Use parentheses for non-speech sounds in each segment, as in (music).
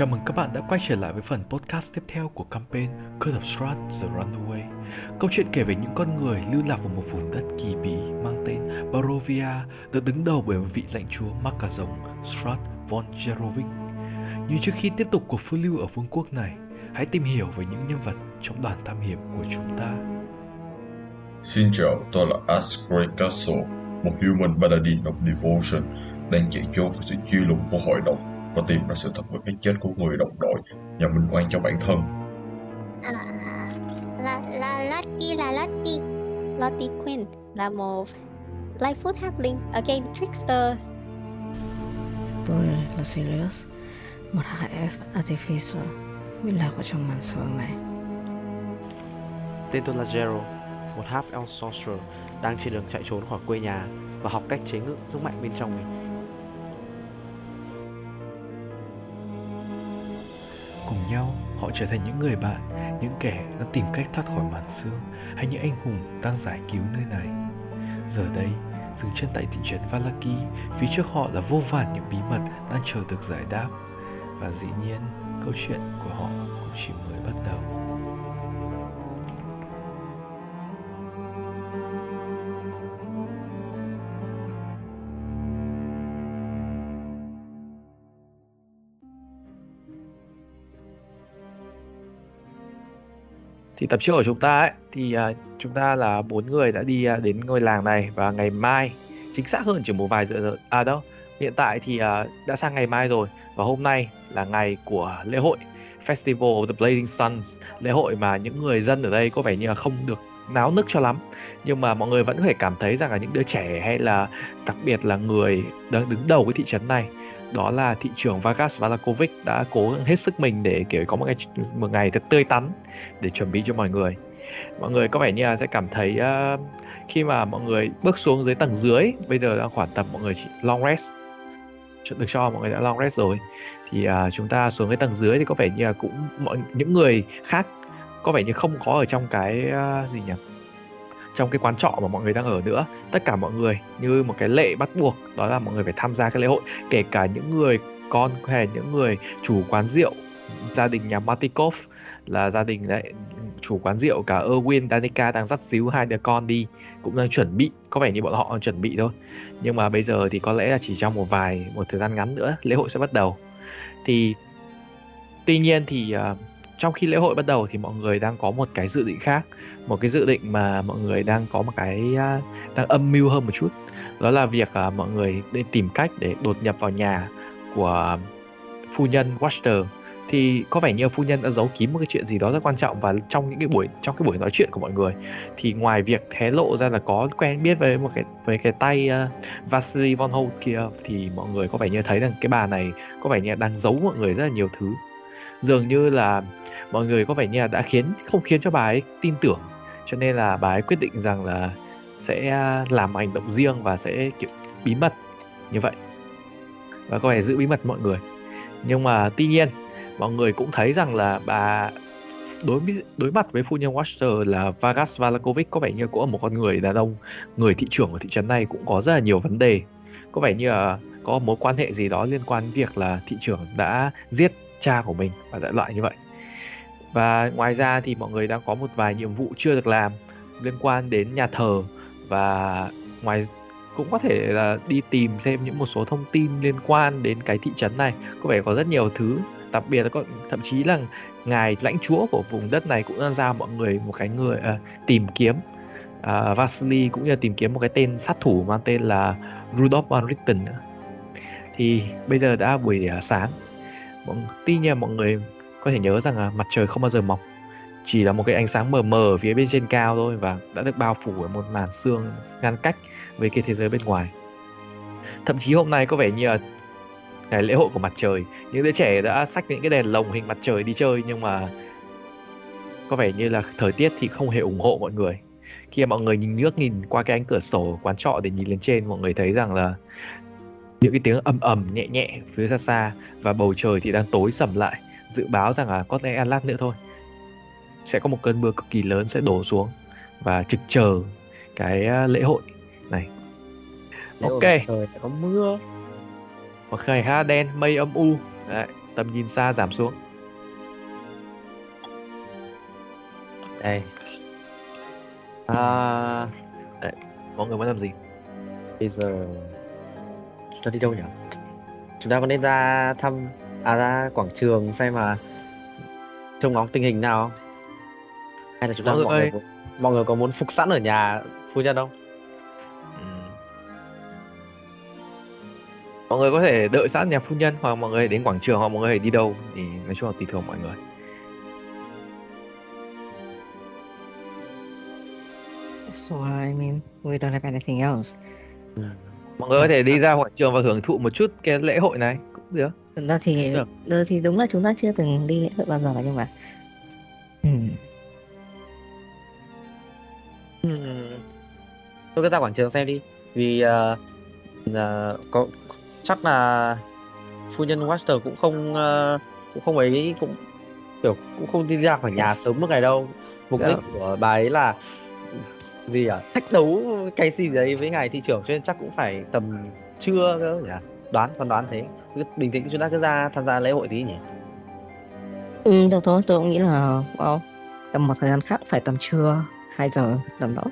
Chào mừng các bạn đã quay trở lại với phần podcast tiếp theo của campaign Curse of Strat The Runaway. Câu chuyện kể về những con người lưu lạc vào một vùng đất kỳ bí mang tên Barovia được đứng đầu bởi một vị lãnh chúa mắc cả rồng Strat von Jerovic. Như trước khi tiếp tục cuộc phiêu lưu ở vương quốc này, hãy tìm hiểu về những nhân vật trong đoàn tham hiểm của chúng ta. Xin chào, tôi là Asgrey Castle, một human paladin of devotion đang chạy trốn với sự truy lùng của hội đồng và tìm ra sự thật về cái chết của người đồng đội và minh oan cho bản thân. À, là là Lottie là Lottie Lottie Quinn là một Lightfoot Halfling ở game Trickster Tôi là Sirius, một HF Artificer bị lạc vào trong màn sương này. Tên tôi là Gerald, một half elf sorcerer đang trên đường chạy trốn khỏi quê nhà và học cách chế ngự sức mạnh bên trong mình. Cùng nhau, họ trở thành những người bạn, những kẻ đã tìm cách thoát khỏi màn sương hay những anh hùng đang giải cứu nơi này. Giờ đây, dừng chân tại thị trấn Valaki, phía trước họ là vô vàn những bí mật đang chờ được giải đáp. Và dĩ nhiên, câu chuyện của họ cũng chỉ mới bắt đầu. Thì tập trước của chúng ta ấy thì uh, chúng ta là bốn người đã đi uh, đến ngôi làng này và ngày mai. Chính xác hơn chỉ một vài giờ rồi. À đâu hiện tại thì uh, đã sang ngày mai rồi. Và hôm nay là ngày của lễ hội Festival of the Blazing Suns lễ hội mà những người dân ở đây có vẻ như là không được náo nức cho lắm. Nhưng mà mọi người vẫn có thể cảm thấy rằng là những đứa trẻ hay là đặc biệt là người đang đứng đầu cái thị trấn này đó là thị trưởng Vargas Valakovic đã cố hết sức mình để kiểu có một ngày một ngày thật tươi tắn để chuẩn bị cho mọi người. Mọi người có vẻ như là sẽ cảm thấy uh, khi mà mọi người bước xuống dưới tầng dưới bây giờ đang khoảng tầm mọi người chỉ long rest. Được cho mọi người đã long rest rồi. Thì uh, chúng ta xuống cái tầng dưới thì có vẻ như là cũng mọi những người khác có vẻ như không có ở trong cái uh, gì nhỉ? Trong cái quán trọ mà mọi người đang ở nữa. Tất cả mọi người như một cái lệ bắt buộc đó là mọi người phải tham gia cái lễ hội. Kể cả những người con hay những người chủ quán rượu gia đình nhà Matikov là gia đình đấy chủ quán rượu cả Erwin Danica đang dắt xíu hai đứa con đi cũng đang chuẩn bị. Có vẻ như bọn họ đang chuẩn bị thôi. Nhưng mà bây giờ thì có lẽ là chỉ trong một vài một thời gian ngắn nữa lễ hội sẽ bắt đầu. Thì tuy nhiên thì uh, trong khi lễ hội bắt đầu thì mọi người đang có một cái dự định khác một cái dự định mà mọi người đang có một cái uh, đang âm mưu hơn một chút. Đó là việc uh, mọi người đi tìm cách để đột nhập vào nhà của phu nhân Watcher thì có vẻ như phu nhân đã giấu kín một cái chuyện gì đó rất quan trọng và trong những cái buổi trong cái buổi nói chuyện của mọi người. Thì ngoài việc hé lộ ra là có quen biết với một cái với cái tay uh, Vasily von Holt kia thì mọi người có vẻ như thấy rằng cái bà này có vẻ như đang giấu mọi người rất là nhiều thứ. Dường như là mọi người có vẻ như là đã khiến không khiến cho bà ấy tin tưởng cho nên là bà ấy quyết định rằng là sẽ à, làm hành động riêng và sẽ, kiểu, bí mật như vậy. Và có vẻ giữ bí mật mọi người. Nhưng mà tuy nhiên, mọi người cũng thấy rằng là bà đối đối mặt với phu nhân Watcher là Vargas Valakovic có vẻ như cũng là một con người đàn ông, người thị trưởng của thị trấn này cũng có rất là nhiều vấn đề. Có vẻ như là có mối quan hệ gì đó liên quan đến việc là thị trưởng đã giết cha của mình và đại loại như vậy và ngoài ra thì mọi người đang có một vài nhiệm vụ chưa được làm liên quan đến nhà thờ. Và ngoài cũng có thể là đi tìm xem những một số thông tin liên quan đến cái thị trấn này. Có vẻ có rất nhiều thứ đặc biệt là có thậm chí là ngài lãnh chúa của vùng đất này cũng đang giao mọi người một cái người uh, tìm kiếm. Uh, Vasily cũng như là tìm kiếm một cái tên sát thủ mang tên là Rudolf von Richten nữa. Thì bây giờ đã buổi à, sáng. Sáng tuy nhiên mọi người có thể nhớ rằng là mặt trời không bao giờ mọc. Chỉ là một cái ánh sáng mờ mờ ở phía bên trên cao thôi và đã được bao phủ bởi một màn sương ngăn cách với cái thế giới bên ngoài. Thậm chí hôm nay có vẻ như là ngày lễ hội của mặt trời. Những đứa trẻ đã xách những cái đèn lồng hình mặt trời đi chơi nhưng mà có vẻ như là thời tiết thì không hề ủng hộ mọi người. Khi mà mọi người nhìn nước nhìn qua cái ánh cửa sổ quán trọ để nhìn lên trên, mọi người thấy rằng là những cái tiếng ầm ầm nhẹ nhẹ phía xa xa và bầu trời thì đang tối sầm lại dự báo rằng là có lẽ lát nữa thôi. Sẽ có một cơn mưa cực kỳ lớn sẽ đổ xuống và trực chờ cái lễ hội này. Lễ ok. trời có mưa. Một ngày ha đen mây âm u. Đấy tầm nhìn xa giảm xuống. Đây. À, đấy, mọi người muốn làm gì? Bây giờ chúng ta đi đâu nhỉ? Chúng ta có nên ra thăm à ra quảng trường xem mà trông ngóng tình hình nào hay là chúng ta Mọi người mọi người, ơi. mọi người có muốn phục sẵn ở nhà phu nhân không Ừm. mọi người có thể đợi sẵn nhà phu nhân hoặc mọi người đến quảng trường hoặc mọi người đi đâu thì nói chung là tùy thuộc mọi người So I mean, we don't have anything else. mọi người có thể đi ra quảng trường và hưởng thụ một chút cái lễ hội này cũng được Thực ra thì giờ thì đúng là chúng ta chưa từng đi lễ hội bao giờ nhưng mà Ừm, Ừm. tôi cứ ra quảng trường xem đi. Vì ờ, ờ, có chắc là phu nhân Waster cũng không ờ, cũng không ấy cũng kiểu cũng không đi ra khỏi nhà Yes. sớm lúc này đâu. Mục đích của bà ấy là gì à thách đấu cái gì đấy với ngài thị trưởng cho nên chắc cũng phải tầm trưa cơ nhỉ? Đoán con đoán thế cứ bình tĩnh chúng ta cứ ra tham gia lễ hội tí nhỉ. Ừ, được thôi, tôi cũng nghĩ là well, tầm một thời gian khác phải tầm trưa 2 giờ tầm đó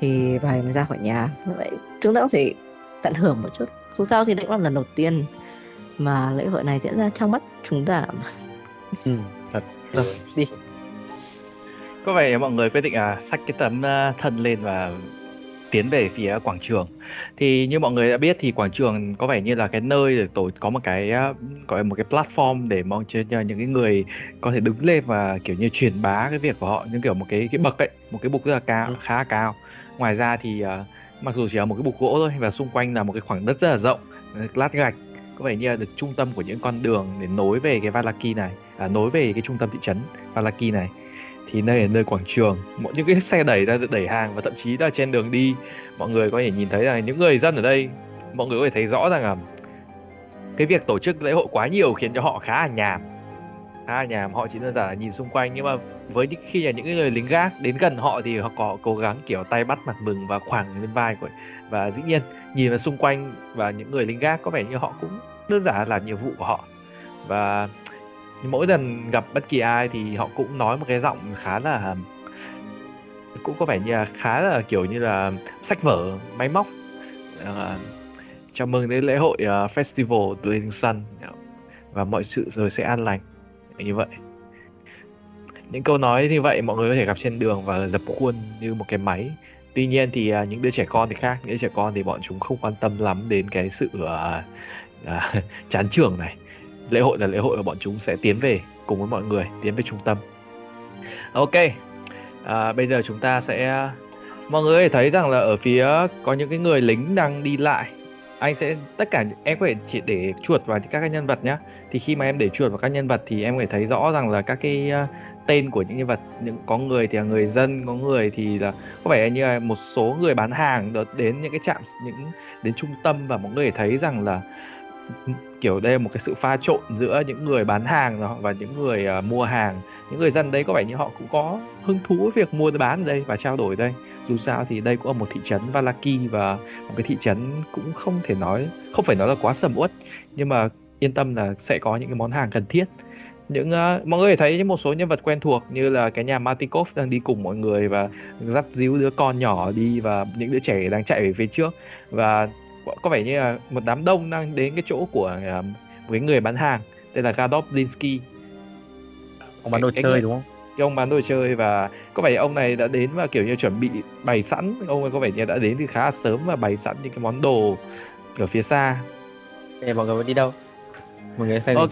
thì bà ấy mới ra khỏi nhà. Vậy chúng ta có thể tận hưởng một chút. Dù sao thì đấy cũng là lần đầu tiên mà lễ hội này diễn ra trong mắt chúng ta. Ừ thật. Rồi đi. Có vẻ mọi người quyết định là xách cái tấm ờ, thân lên và tiến về phía quảng trường thì như mọi người đã biết thì quảng trường có vẻ như là cái nơi để tổ có một cái gọi một cái platform để mong cho những cái người có thể đứng lên và kiểu như truyền bá cái việc của họ như kiểu một cái cái bậc ấy một cái bục rất là cao Ừ. khá cao ngoài ra thì ờ, mặc dù chỉ là một cái bục gỗ thôi và xung quanh là một cái khoảng đất rất là rộng lát gạch có vẻ như là được trung tâm của những con đường để nối về cái Valaki này à, nối về cái trung tâm thị trấn Valaki này thì đây là nơi quảng trường. Mọi những cái xe đẩy ra, đẩy hàng và thậm chí là trên đường đi mọi người có thể nhìn thấy là những người dân ở đây mọi người có thể thấy rõ rằng là cái việc tổ chức lễ hội quá nhiều khiến cho họ khá là nhàm. Khá là nhàm họ chỉ đơn giản là nhìn xung quanh nhưng mà với những khi là những người lính gác đến gần họ thì họ có cố gắng kiểu tay bắt mặt mừng và khoảng lên vai của và dĩ nhiên nhìn vào xung quanh và những người lính gác có vẻ như họ cũng đơn giản là làm nhiệm vụ của họ. Và mỗi lần gặp bất kỳ ai thì họ cũng nói một cái giọng khá là cũng có vẻ như là khá là kiểu như là sách vở máy móc. Ờ, chào mừng đến lễ hội uh, festival Blazing Sun. Và mọi sự rồi sẽ an lành. Như vậy. Những câu nói như vậy mọi người có thể gặp trên đường và dập khuôn như một cái máy. Tuy nhiên thì uh, những đứa trẻ con thì khác. Những đứa trẻ con thì bọn chúng không quan tâm lắm đến cái sự uh, (laughs) uh, chán trường này lễ hội là lễ hội và bọn chúng sẽ tiến về cùng với mọi người tiến về trung tâm. Ok à, bây giờ chúng ta sẽ mọi người có thể thấy rằng là ở phía có những cái người lính đang đi lại. Anh sẽ tất cả em có thể chỉ để chuột vào các cái nhân vật nhá. Thì khi mà em để chuột vào các nhân vật thì em có thể thấy rõ rằng là các cái uh, tên của những nhân vật những có người thì là người dân có người thì là có vẻ như là một số người bán hàng đợt đến những cái trạm những đến trung tâm và mọi người thấy rằng là kiểu đây là một cái sự pha trộn giữa những người bán hàng đó và những người uh, mua hàng. Những người dân đấy có vẻ như họ cũng có hứng thú với việc mua bán ở đây và trao đổi ở đây. Dù sao thì đây cũng là một thị trấn Valaki và một cái thị trấn cũng không thể nói không phải nói là quá sầm uất. Nhưng mà yên tâm là sẽ có những cái món hàng cần thiết. Những uh, mọi người thấy một số nhân vật quen thuộc như là cái nhà Matikov đang đi cùng mọi người và dắt díu đứa con nhỏ đi và những đứa trẻ đang chạy về phía trước. Và có vẻ như là một đám đông đang đến cái chỗ của uh, một cái người bán hàng tên là Gadov Blinsky ông bán đồ chơi người- đúng không? Cái ông bán đồ chơi và có vẻ ông này đã đến và kiểu như chuẩn bị bày sẵn. Ông ấy có vẻ như đã đến từ khá là sớm và bày sẵn những cái món đồ ở phía xa. Ê, mọi người đi đâu? Mọi người xem ok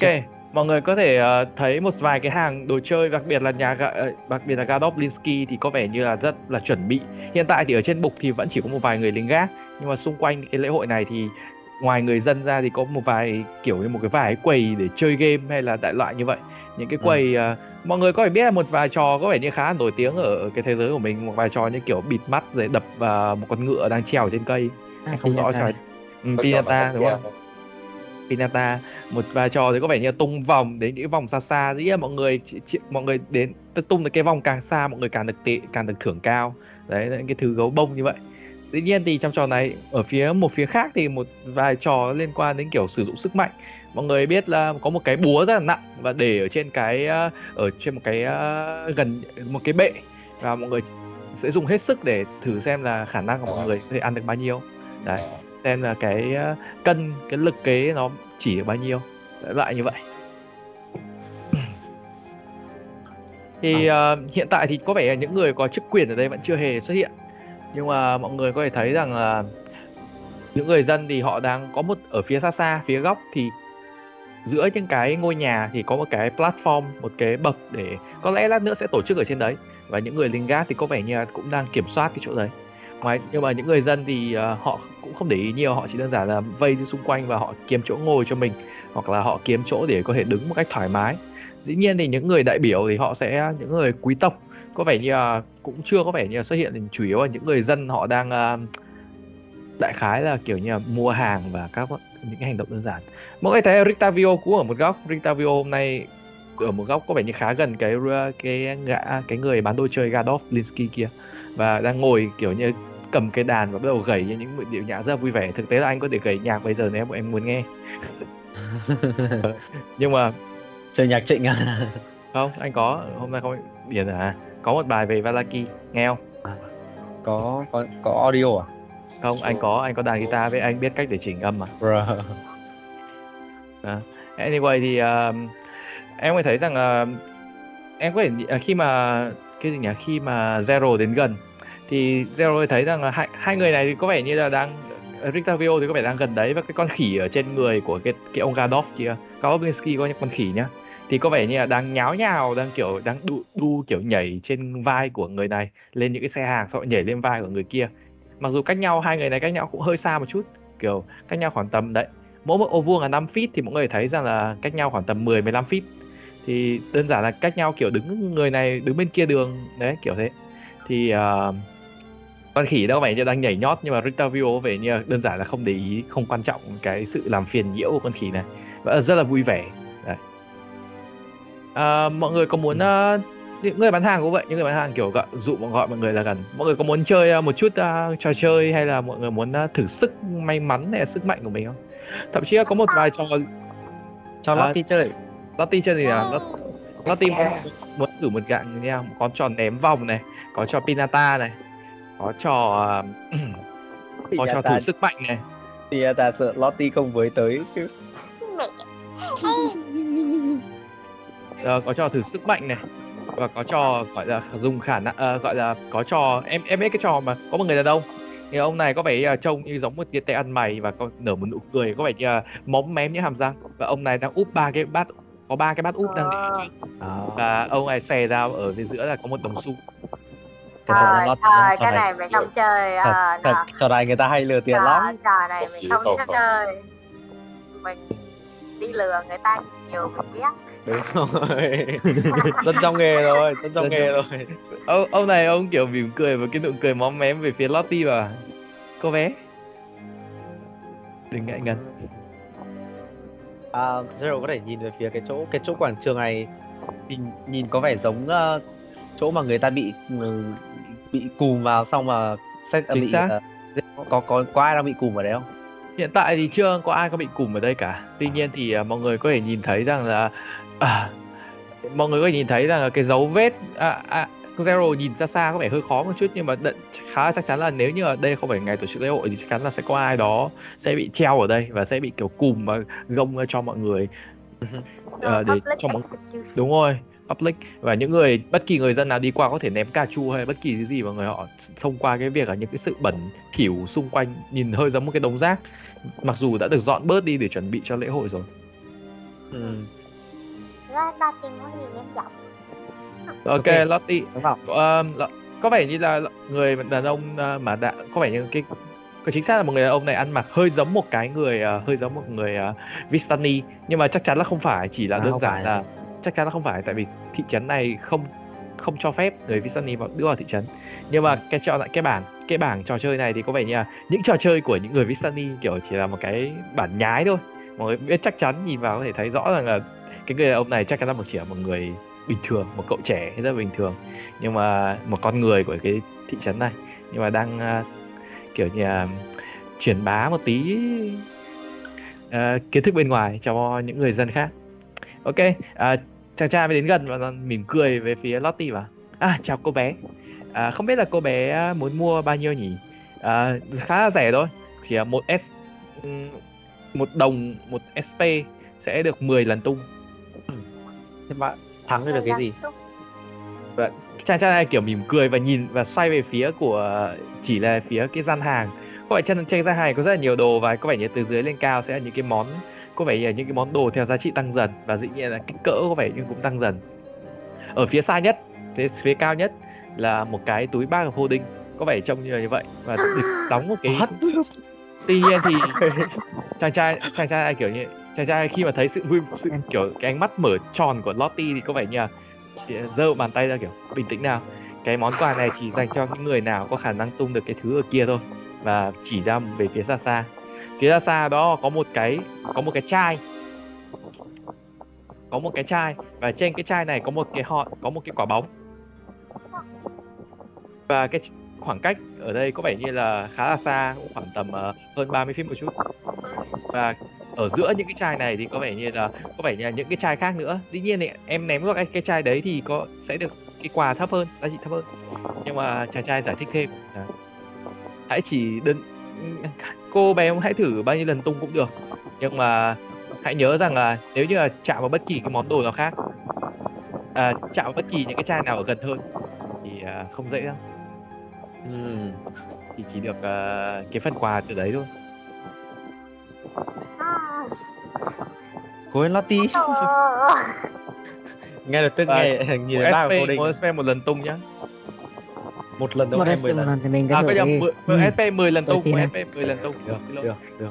mọi người có thể ờ, thấy một vài cái hàng đồ chơi đặc biệt là nhà ờ, đặc biệt là Gadov Linsky thì có vẻ như là rất là chuẩn bị. Hiện tại thì ở trên bục thì vẫn chỉ có một vài người lính gác nhưng mà xung quanh cái lễ hội này thì ngoài người dân ra thì có một vài kiểu như một cái vài quầy để chơi game hay là đại loại như vậy. Những cái Ừ. quầy ờ, mọi người có thể biết là một vài trò có vẻ như khá là nổi tiếng ở cái thế giới của mình. Một vài trò như kiểu bịt mắt rồi đập vào một con ngựa đang trèo trên cây. À, không rõ trò ừ, Pinata đúng không? Pinata. Một vài trò thì có vẻ như là tung vòng đến những cái vòng xa xa. Dĩ nhiên mọi người chỉ, chỉ, mọi người đến tung được cái vòng càng xa mọi người càng được tệ càng được thưởng cao. Đấy là những cái thứ gấu bông như vậy dĩ nhiên thì trong trò này ở phía một phía khác thì một vài trò liên quan đến kiểu sử dụng sức mạnh. Mọi người biết là có một cái búa rất là nặng và để ở trên cái ờ, ở trên một cái ờ, gần một cái bệ. Và mọi người sẽ dùng hết sức để thử xem là khả năng của mọi người có thể ăn được bao nhiêu. Đấy xem là cái ờ, cân cái lực kế nó chỉ được bao nhiêu. Đại loại như vậy. Thì ờ, hiện tại thì có vẻ là những người có chức quyền ở đây vẫn chưa hề xuất hiện nhưng mà mọi người có thể thấy rằng là những người dân thì họ đang có một ở phía xa xa phía góc thì giữa những cái ngôi nhà thì có một cái platform một cái bậc để có lẽ lát nữa sẽ tổ chức ở trên đấy. Và những người lính gác thì có vẻ như là cũng đang kiểm soát cái chỗ đấy. Ngoài nhưng mà những người dân thì uh, họ cũng không để ý nhiều họ chỉ đơn giản là vây xung quanh và họ kiếm chỗ ngồi cho mình hoặc là họ kiếm chỗ để có thể đứng một cách thoải mái. Dĩ nhiên thì những người đại biểu thì họ sẽ những người quý tộc có vẻ như là cũng chưa có vẻ như là xuất hiện chủ yếu là những người dân họ đang ờ, đại khái là kiểu như là mua hàng và các những cái hành động đơn giản. Mọi người thấy Rictavio cũng ở một góc. Rictavio hôm nay ở một góc có vẻ như khá gần cái cái gã cái người bán đồ chơi Gadov Linsky kia và đang ngồi kiểu như cầm cái đàn và bắt đầu gảy những điệu nhạc rất là vui vẻ. Thực tế là anh có thể gảy nhạc bây giờ nếu em muốn nghe. (laughs) Nhưng mà chơi nhạc trịnh à? Không anh có. Hôm nay không biển à có một bài về Valaki nghe không? Có có có audio à? Không anh có anh có đàn guitar với anh biết cách để chỉnh âm mà. Bruh. (laughs) anyway thì uh, em có thấy rằng uh, em có thể uh, khi mà cái gì nhỉ? Khi mà Zero đến gần thì Zero thấy rằng là hai, hai người này thì có vẻ như là đang Rictavio thì có vẻ đang gần đấy và cái con khỉ ở trên người của cái cái ông Gadov kia. Goblinsky có những con khỉ nhá thì có vẻ như là đang nháo nhào đang kiểu đang đu, đu kiểu nhảy trên vai của người này lên những cái xe hàng sau nhảy lên vai của người kia. Mặc dù cách nhau hai người này cách nhau cũng hơi xa một chút kiểu cách nhau khoảng tầm đấy mỗi một ô vuông là 5 feet thì mọi người thấy rằng là cách nhau khoảng tầm 10 15 feet. Thì đơn giản là cách nhau kiểu đứng người này đứng bên kia đường đấy kiểu thế. Thì uh, con khỉ đâu vẻ như đang nhảy nhót nhưng mà Rictavio về như đơn giản là không để ý không quan trọng cái sự làm phiền nhiễu của con khỉ này. Và rất là vui vẻ. À, mọi người có muốn uh, những người bán hàng cũng vậy những người bán hàng kiểu gọi dụ mọi gọi mọi người là gần. Mọi người có muốn chơi uh, một chút uh, trò chơi hay là mọi người muốn uh, thử sức may mắn hay là sức mạnh của mình không? Thậm chí là có một vài trò cho À, Lottie chơi. Lottie chơi gì à Lot- Lottie muốn, muốn thử một dạng như nhau có trò ném vòng này có trò pinata này có trò uh, (clears throat) có trò thử sức mạnh này. Thì ta sợ Lottie không với tới chứ Ờ, có trò thử sức mạnh này và có trò gọi là dùng khả năng ờ, gọi là có trò em em biết cái trò mà có một người đàn ông. Thì ông này có vẻ là trông như giống một cái tay ăn mày và có nở một nụ cười có vẻ như là móm mém những hàm răng. Và ông này đang úp ba cái bát có ba cái bát úp đang để trước và ông này xè ra ở phía giữa là có một đồng xu. Trời, nhá, trò cái này này mình không chơi thật, à, thật, nè. trò này người ta hay lừa tiền Trò- lắm. trò này mình Không chơi. mình đi lừa người ta nhiều mình biết (laughs) đúng rồi. (laughs) Dân trong nghề rồi dân trong nghề rồi. Ông ông này ông kiểu mỉm cười và cái nụ cười móm mém về phía Lottie và cô bé. Đừng ngại ngần. À, Zero có thể nhìn về phía cái chỗ cái chỗ quảng trường này nhìn, nhìn có vẻ giống ờ, chỗ mà người ta bị ừ, bị cùm vào xong mà xét Chính bị xác. ờ, có có có ai đang bị cùm ở đấy không? Hiện tại thì chưa có ai có bị cùm ở đây cả. Tuy nhiên thì à, mọi người có thể nhìn thấy rằng là à, mọi người có thể nhìn thấy rằng là cái dấu vết à, à, Zero nhìn ra xa có vẻ hơi khó một chút nhưng mà đ- khá là chắc chắn là nếu như ở đây không phải ngày tổ chức lễ hội thì chắc chắn là sẽ có ai đó sẽ bị treo ở đây và sẽ bị kiểu cùm và gông cho mọi người. Ờ, để cho mọi đúng rồi public. Và những người bất kỳ người dân nào đi qua có thể ném cà chu hay bất kỳ cái gì vào người họ thông qua cái việc là những cái sự bẩn thỉu xung quanh nhìn hơi giống một cái đống rác. Mặc dù đã được dọn bớt đi để chuẩn bị cho lễ hội rồi. Ừ. Ra ta tìm muốn nhìn em giọng ok. Lottie. Đúng không? Ờ, Lo- có vẻ như là người đàn ông ờ, mà đã có vẻ như cái cái chính xác là một người đàn ông này ăn mặc hơi giống một cái người ờ, hơi giống một người uh, Vistani. Nhưng mà chắc chắn là không phải chỉ là À, đơn giản phải. là chắc chắn là không phải tại vì thị trấn này không không cho phép người Vistani vào đưa vào thị trấn. Nhưng mà cái trò cái bảng cái bảng trò chơi này thì có vẻ như là những trò chơi của những người Vistani kiểu chỉ là một cái bản nhái thôi. Mọi người biết chắc chắn nhìn vào có thể thấy rõ rằng là cái người đàn ông này chắc chắn là một chỉ là một người bình thường một cậu trẻ rất bình thường. Nhưng mà một con người của cái thị trấn này nhưng mà đang uh, kiểu như là truyền bá một tí uh, kiến thức bên ngoài cho những người dân khác. Ok uh, chàng trai mới đến gần và mỉm cười về phía Lottie và à chào cô bé. À, không biết là cô bé muốn mua bao nhiêu nhỉ? À, khá là rẻ thôi chỉ là một s một đồng một sp sẽ được 10 lần tung. Thế bạn thắng được cái gì? chàng trai này kiểu mỉm cười và nhìn và xoay về phía của chỉ là phía cái gian hàng. Có vẻ trên trên gian hàng có rất là nhiều đồ và có vẻ như từ dưới lên cao sẽ là những cái món có vẻ như là những cái món đồ theo giá trị tăng dần và dĩ nhiên là kích cỡ có vẻ như cũng tăng dần. Ở phía xa nhất phía, phía cao nhất là một cái túi bag of holding có vẻ trông như là như vậy? Và được đóng một (laughs) cái tuy nhiên thì (laughs) chàng trai chàng trai này kiểu như chàng trai khi mà thấy sự vui sự kiểu cái ánh mắt mở tròn của Lottie thì có vẻ như là giơ bàn tay ra kiểu bình tĩnh nào. Cái món quà này chỉ dành cho những người nào có khả năng tung được cái thứ ở kia thôi và chỉ ra về phía xa xa. Phía xa xa đó có một cái có một cái chai. Có một cái chai và trên cái chai này có một cái họ có một cái quả bóng. Và cái khoảng cách ở đây có vẻ như là khá là xa cũng khoảng tầm ờ, hơn 30 feet một chút. Và ở giữa những cái chai này thì có vẻ như là có vẻ như là những cái chai khác nữa. Dĩ nhiên thì em ném vào cái, cái chai đấy thì có sẽ được cái quà thấp hơn giá trị thấp hơn. Nhưng mà chàng trai giải thích thêm là hãy chỉ đơn cô bé hãy thử bao nhiêu lần tung cũng được. Nhưng mà hãy nhớ rằng là nếu như là chạm vào bất kỳ cái món đồ nào khác à, chạm vào bất kỳ những cái chai nào ở gần hơn thì à, không dễ đâu. Ừm. thì chỉ được à, cái phần quà từ đấy thôi À, Cố lên Lottie. Ngay lập tức Và nghe nhìn một thấy ba SP cô định một SP một lần tung nhá một lần đâu một SP một lần. lần thì mình cứ à thử đi mười- mười SP 10 lần tung một. SP 10 lần tung Được, Được, được, được.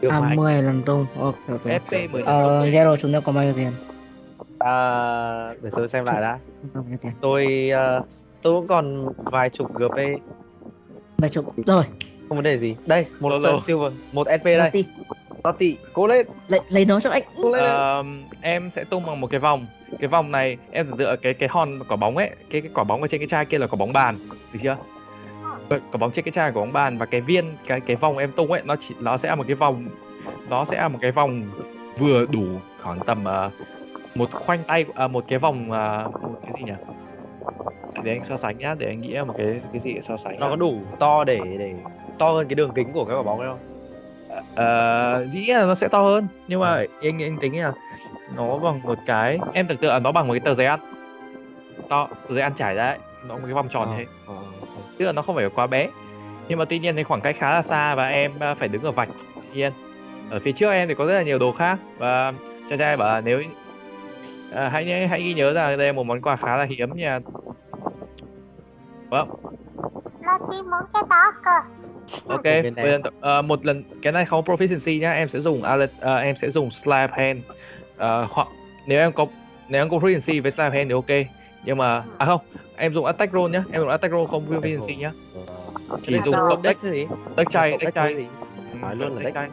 Được à mà anh. 10 lần tung ok ok SP 10 lần ờ tung Zero chúng ta có bao nhiêu tiền À, để tôi xem lại đã. Tôi ờ, tôi cũng còn vài chục GP, vài chục rồi không vấn đề gì. Đây, một Lô, sân lô. silver, một SP đây. Lottie, Lottie, cố lên. lấy lấy nó cho anh Cố lên. Ờ, em sẽ tung bằng một cái vòng cái vòng này em tưởng tượng là cái cái hòn quả bóng ấy cái cái quả bóng ở trên cái chai kia là quả bóng bàn được chưa Vậy, quả bóng trên cái chai quả bóng bàn và cái viên cái cái vòng em tung ấy nó chỉ nó sẽ là một cái vòng nó sẽ là một cái vòng vừa đủ khoảng tầm ờ, một khoanh tay à, một cái vòng ờ, một cái gì nhỉ để anh so sánh nhá để anh nghĩ một cái cái gì để so sánh Nó có đủ to để để to hơn cái đường kính của cái quả bóng đấy không? Ờ, dĩ là nó sẽ to hơn nhưng mà anh anh tính là nó bằng một cái em tưởng tượng là nó bằng một cái tờ giấy ăn. To tờ giấy ăn trải ra ấy nó một cái vòng tròn như thế. Ờ, tức là nó không phải quá bé nhưng mà tuy nhiên thì khoảng cách khá là xa và em à, phải đứng ở vạch nhiên ở phía trước em thì có rất là nhiều đồ khác và cha trai bảo là nếu à, hãy hãy ghi nhớ rằng đây là một món quà khá là hiếm nha. Vâng Lottie muốn cái đó cơ. ok Một bên bây giờ, ờ, một lần cái này không proficiency nhá em sẽ dùng alert, ờ, em sẽ dùng slap hand. Ờ, hoặc nếu em có nếu em có proficiency với slap hand thì ok. Nhưng mà à không em dùng attack roll nhá em dùng attack roll không proficiency nhá. Chỉ dùng cộng deck. gì? deck Cộng deck cái gì? Nói luôn là deck test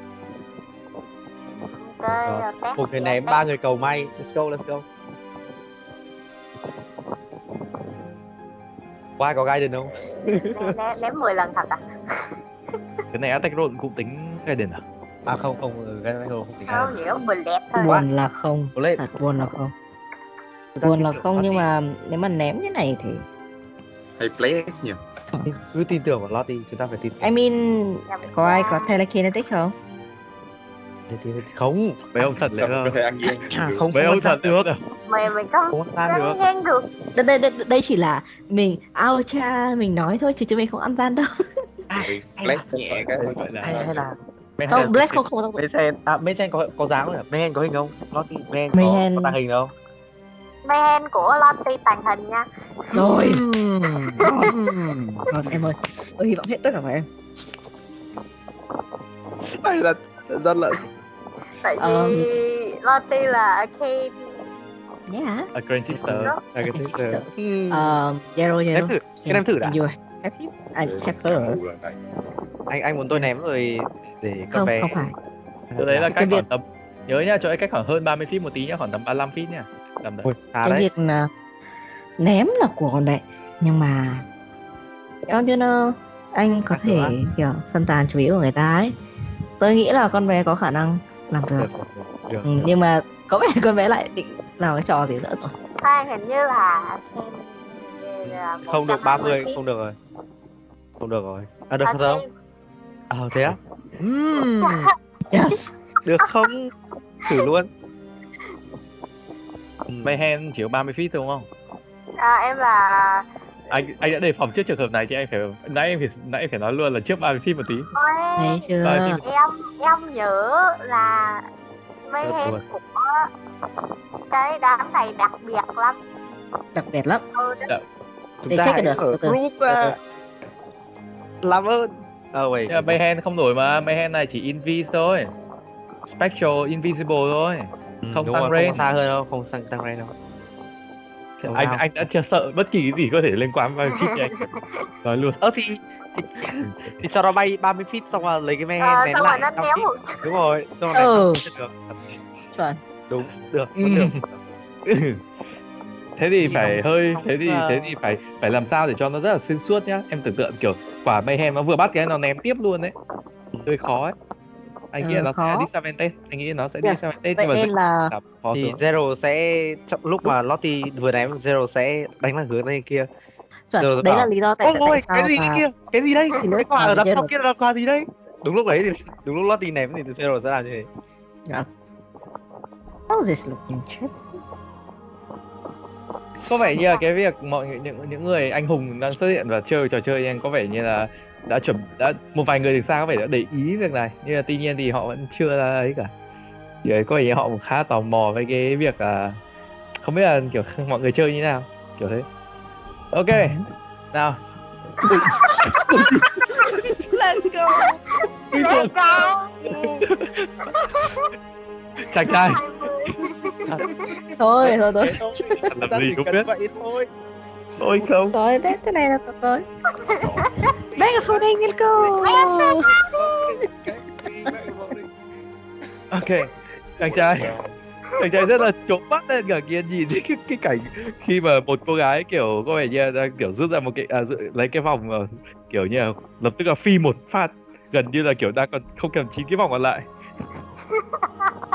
Một người ném ba người cầu may. Let's go, let's go. Có ai có guidance không? Ném- ném- ném 10 lần thật à? cái này attack roll cũng tính cái đền à À không, không, ừ, guidance không tính Không, chỉ có 10 lẹp thôi. buồn là không thật buồn là không buồn là không nhưng mà nếu mà ném cái này thì Hay place nhỉ? cứ tin tưởng vào Lottie, chúng ta phải tin tưởng. I mean Nhầm có ai có telekinetic không Thế thì không, mấy ông thật mình có thể ăn gian à, được? không, mấy không ông thật được. được Mày mày không Không ăn được. ăn gian được. đây đây đây, đây chỉ là mình ao cha mình nói thôi chứ chúng mình không ăn gian đâu Place nhẹ cái thôi. Hay, hay là không bless không không không Mayhen, à Mayhen có có dáng không nhỉ? Mayhen có hình không? Lottie, Mayhen Mayhen- có, có tàng hình đâu? Mayhem của Lottie tàng hình nha. rồi (laughs) Vâng, em ơi tôi hy vọng hết tất cả mọi em Hay là rất là Tại vì Lottie là arcade. yeah a grand sister Okay, thứ sister. Ừm. uh, zero Em zero thử, cái em thử đã. you I have her rồi, đây. Anh anh muốn tôi ném rồi để các không bé không phải từ đấy là Cái cách việc- khoảng tầm nhớ nhá cho ấy cách khoảng hơn 30 feet một tí nhá khoảng tầm 35 feet nhá tầm đấy cái đấy. việc là ném là của con bé nhưng mà cho như nó anh có thể kiểu phân tán chú ý của người ta ấy tôi nghĩ là con bé có khả năng làm được được. được ừ, nhưng mà có vẻ con bé lại định làm cái trò gì nữa rồi. Khoan hình như là thêm à, không được 30 feet. không được rồi. Không được rồi. À được À, không? đâu à thế á? (laughs) Yes. Được không? Thử luôn. Mayhem chỉ có 30 feet thôi đúng không? À, em là anh anh đã đề phòng trước trường hợp này thì anh phải nãy em phải nãy em phải nói luôn là trước 30 feet một tí. Ôi, thấy chưa? Em em nhớ là mấy em của cái đám này đặc biệt lắm. Đặc biệt lắm. Ừ, đó. chúng Để ta check được, từ từ, group từ ra làm ơn. Ờ wait. Nhưng mà Mayhem không nổi mà. Mayhem này chỉ invis thôi. Spectral invisible thôi. Ừ, không tăng rồi, range. không xa hơn đâu không sang tăng range đâu Không anh sao. anh đã chưa sợ bất kỳ cái gì có thể liên quan với feet thì anh nói luôn ơ thì, thì thì cho nó bay 30 feet xong rồi lấy cái me Ờ, ném xong rồi lại nó 5 ném feet. một đúng rồi xong rồi Ừ. được chuẩn đúng được Ừ. được (laughs) thế thì Thì phải không- hơi không, thế thì ờ, thế thì phải phải làm sao để cho nó rất là xuyên suốt nhá em tưởng tượng kiểu quả mayhem nó vừa bắt cái nó ném tiếp luôn đấy hơi khó ấy anh nghĩ Ờ, là nó sẽ khó. disadvantage anh nghĩ nó sẽ Yes. disadvantage vậy nhưng mà nên là là khó thì sướng Zero sẽ trong lúc mà Lottie vừa ném Zero sẽ đánh vào hướng bên kia. Chuẩn. Rồi, đấy bảo, là lý do tại, ôi tại ôi sao cái gì mà kia? Cái gì đây cái quả ở sau rồi. kia là quả gì đây đúng lúc đấy thì đúng lúc Lottie ném thì Zero sẽ làm như thế. How does this look interesting? Có vẻ như là cái việc mọi những những người anh hùng đang xuất hiện và chơi trò chơi anh có vẻ như là đã chuẩn đã một vài người từ xa có vẻ đã để ý việc này. Nhưng mà tuy nhiên thì họ vẫn chưa là ấy cả. Thì ấy có vẻ như họ cũng khá tò mò với cái việc là không biết là kiểu (laughs) mọi người chơi như nào kiểu thế. Ok nào. Let's go. Let's go. (laughs) Chàng trai. Thôi thôi thôi. Làm gì cũng biết. vậy thôi ôi không. Rồi thế thế này là rồi megaphone go ok chàng trai. Chàng trai rất là trốn mắt lên cả kia nhìn thấy cái, cái cảnh khi mà một cô gái kiểu có vẻ như đang kiểu rút ra một cái à, lấy cái vòng mà kiểu như là lập tức là phi một phát gần như là kiểu đang còn không cầm chín cái vòng còn lại.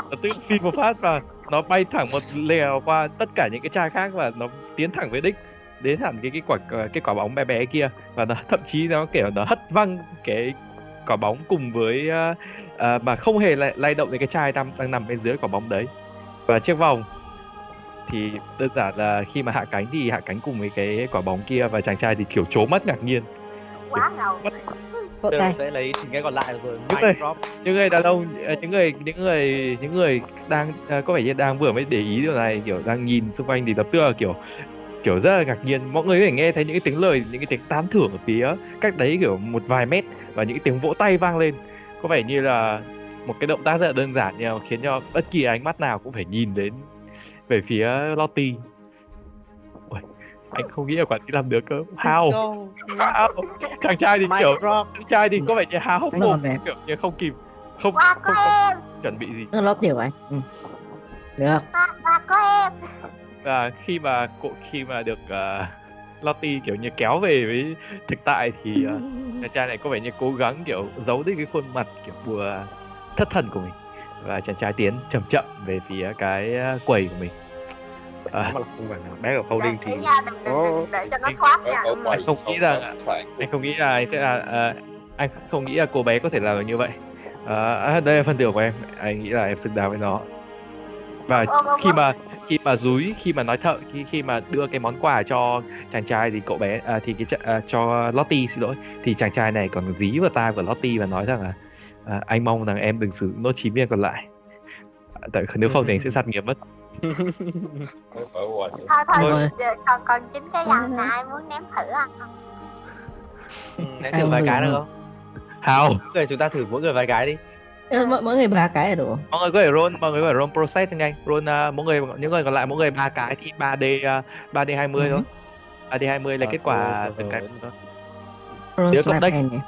Lập tức phi một phát và nó bay thẳng một lèo qua tất cả những cái chai khác và nó tiến thẳng với đích đến hẳn cái cái quả cái quả bóng bé bé kia. Và nó thậm chí nó kiểu nó hất văng cái quả bóng cùng với à, à, mà không hề lay, lay động đến cái chai đang đang nằm bên dưới quả bóng đấy. Và chiếc vòng thì đơn giản là khi mà hạ cánh thì hạ cánh cùng với cái quả bóng kia và chàng trai thì kiểu trố mắt ngạc nhiên. Quá ngầu. Zero (laughs) tay sẽ lấy cái còn lại rồi. Rồi. drop. những người đàn ông ờ, những người những người những người đang ờ, có vẻ như đang vừa mới để ý điều này kiểu đang nhìn xung quanh thì lập tức là kiểu kiểu rất là ngạc nhiên. Mọi người có thể nghe thấy những cái tiếng lời những cái tiếng tán thưởng ở phía cách đấy kiểu một vài mét và những cái tiếng vỗ tay vang lên. Có vẻ như là một cái động tác rất là đơn giản nhưng mà khiến cho bất kỳ ánh mắt nào cũng phải nhìn đến về phía Lottie. Ui, anh không nghĩ là quả tí làm được cơ. How? How? Chàng trai thì kiểu chàng trai thì có vẻ như há hốc Anh mồm còn đẹp. kiểu như không kịp không không, không em. chuẩn bị gì. Nó lót tiểu anh. Ừ. được. Có em và khi mà cô khi mà được uh, Lottie kiểu như kéo về với thực tại thì uh, (laughs) chàng trai này có vẻ như cố gắng kiểu giấu đi cái khuôn mặt kiểu vừa thất thần của mình. Và chàng trai tiến chậm chậm về phía cái uh, quầy của mình. À, mà là không phải là bé ở folding thì Để nha, đừng, đừng, đừng để cho nó nha. Ở ngoài không nghĩ phản anh không nghĩ là anh sẽ là ờ, anh không nghĩ là cô bé có thể làm được như vậy. Ờ, à, đây là phần thưởng của em. Anh nghĩ là em xứng đáng với nó và khi mà khi mà dúi khi mà nói thợ khi khi mà đưa cái món quà cho chàng trai thì cậu bé à, thì cái à, cho Lottie xin lỗi. Thì chàng trai này còn dí vào tai của Lottie và nói rằng là à, anh mong rằng em đừng sử dụng nốt chín viên còn lại. À, tại nếu không thì anh sẽ sát nghiệp mất. (laughs) Thôi thôi còn còn chín cái dàn này muốn ném thử à ném thử vài cái được không? Người chúng ta thử mỗi người vài cái đi mỗi, mỗi người ba cái là đủ mọi người có thể roll mọi người có thể roll process nhanh roll uh, mỗi người những người còn lại mỗi người ba cái thì 3D uh, 3D 20 Ừ. thôi 3D 20 là Ờ, kết quả ờ, từng ờ, cái ờ. Nhớ cộng deck. nhỉ?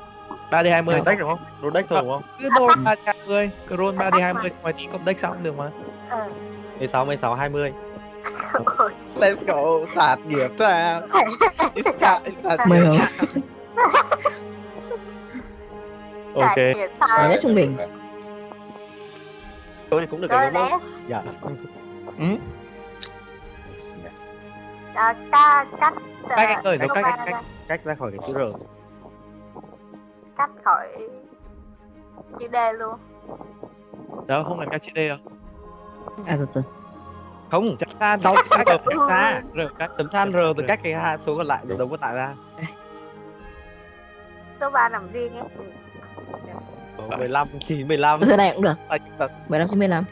3D 20 Roll deck đúng không? Roll deck thôi đúng không? cứ roll 3D 20 cứ roll 3D 20 xong rồi tí cộng deck xong được mà ừ 16, 16, 20 Ôi, Let's go, sạt nghiệp ra (laughs) Sạt, sạt Mười nghiệp không? Ok. trải nghiệm Ở thì cũng được Rồi cái đúng. Dạ. à, ca cắt Cách anh ơi, ờ, nó cách cách ra, Cách ra khỏi cái chữ R. cắt khỏi chữ D luôn. Đó không làm cách chữ đây đâu. À từ từ. Không, chắc than Đâu, cách cách cách ra rồi cách (laughs) tấm than R từ cách cái hai số còn lại đầu có lại ra. số 3 nằm riêng ấy Ờ, 15 thì 15. từ này cũng được. À, nhưng mà 15 trên 15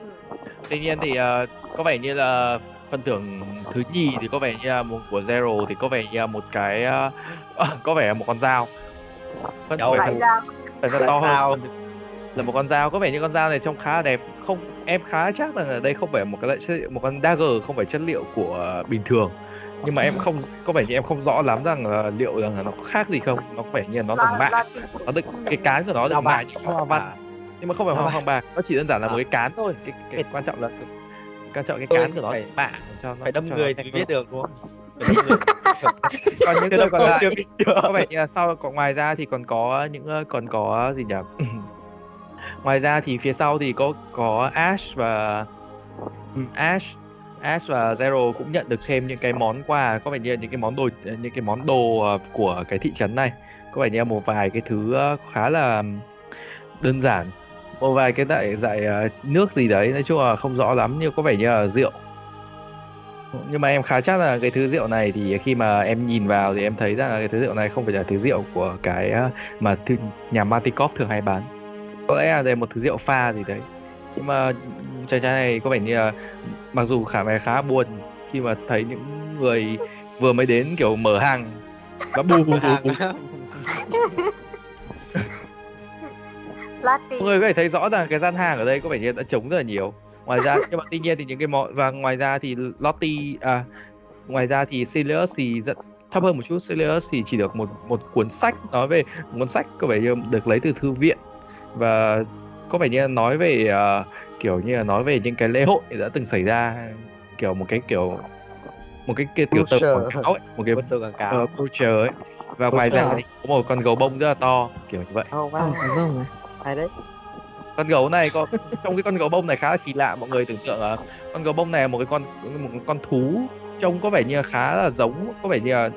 ừ. tuy nhiên thì ờ, có vẻ như là phần thưởng thứ nhì thì có vẻ như là một của zero thì có vẻ như là một cái ờ, (laughs) có vẻ là một con dao. Phần Đâu, phần vậy phần phần to sao? hơn là một con dao. Có vẻ như con dao này trông khá là đẹp. Không em khá chắc rằng ở đây không phải một cái loại chất một con dagger không phải chất liệu của bình thường nhưng mà em không có vẻ như em không rõ lắm rằng là liệu rằng là nó có khác gì không? Nó có vẻ như là nó bằng mạ nó được cái cán của nó được Đào mạ hoa văn. nhưng mà không phải Đào hoàng bạc. nó chỉ đơn giản là À. một cái cán thôi. Cái, cái quan trọng là quan trọng cái cán của nó phải- mạ cho nó Phải đâm người (laughs) thì biết được đúng không? còn những người còn lại có vẻ như là sau còn ngoài ra thì còn có những ờ, còn có gì nhỉ? (clears throat) Ngoài ra thì phía sau thì có có Ash và ừ, Ash Ash và Zero cũng nhận được thêm những cái món quà, có vẻ như là những cái món đồ, những cái món đồ ờ, của cái thị trấn này. Có vẻ như là một vài cái thứ ờ, khá là đơn giản. Một vài cái đại dạy ờ, nước gì đấy, nói chung là không rõ lắm, nhưng có vẻ như là rượu. Nhưng mà em khá chắc là cái thứ rượu này thì khi mà em nhìn vào thì em thấy rằng là cái thứ rượu này không phải là thứ rượu của cái mà nhà Matikov thường hay bán. Có lẽ là đây là một thứ rượu pha gì đấy. Nhưng mà chàng trai này có vẻ như là mặc dù khả vẻ khá buồn khi mà thấy những người vừa mới đến kiểu mở hàng. Và bù bù mọi người có thể thấy rõ rằng cái gian hàng ở đây có vẻ như đã trống rất là nhiều. Ngoài ra nhưng mà tuy nhiên thì những cái món và ngoài ra thì Lottie à ngoài ra thì Sirius thì rất thấp hơn một chút. Sirius thì chỉ được một một cuốn sách nói về một cuốn sách có vẻ như được lấy từ thư viện. Và có vẻ như là nói về à, kiểu như là nói về những cái lễ hội đã từng xảy ra kiểu một cái kiểu một cái kiểu kiểu tờ Brochure. quảng cáo ấy một cái Quân tôi quảng cáo. uh, brochure ấy và ngoài ra thì có một con gấu bông rất là to kiểu như vậy Oh, wow. à? Hay đấy. con gấu này có trong cái con gấu bông này khá là kỳ lạ mọi người tưởng tượng là con gấu bông này là một cái con một con thú trông có vẻ như là khá là giống có vẻ như là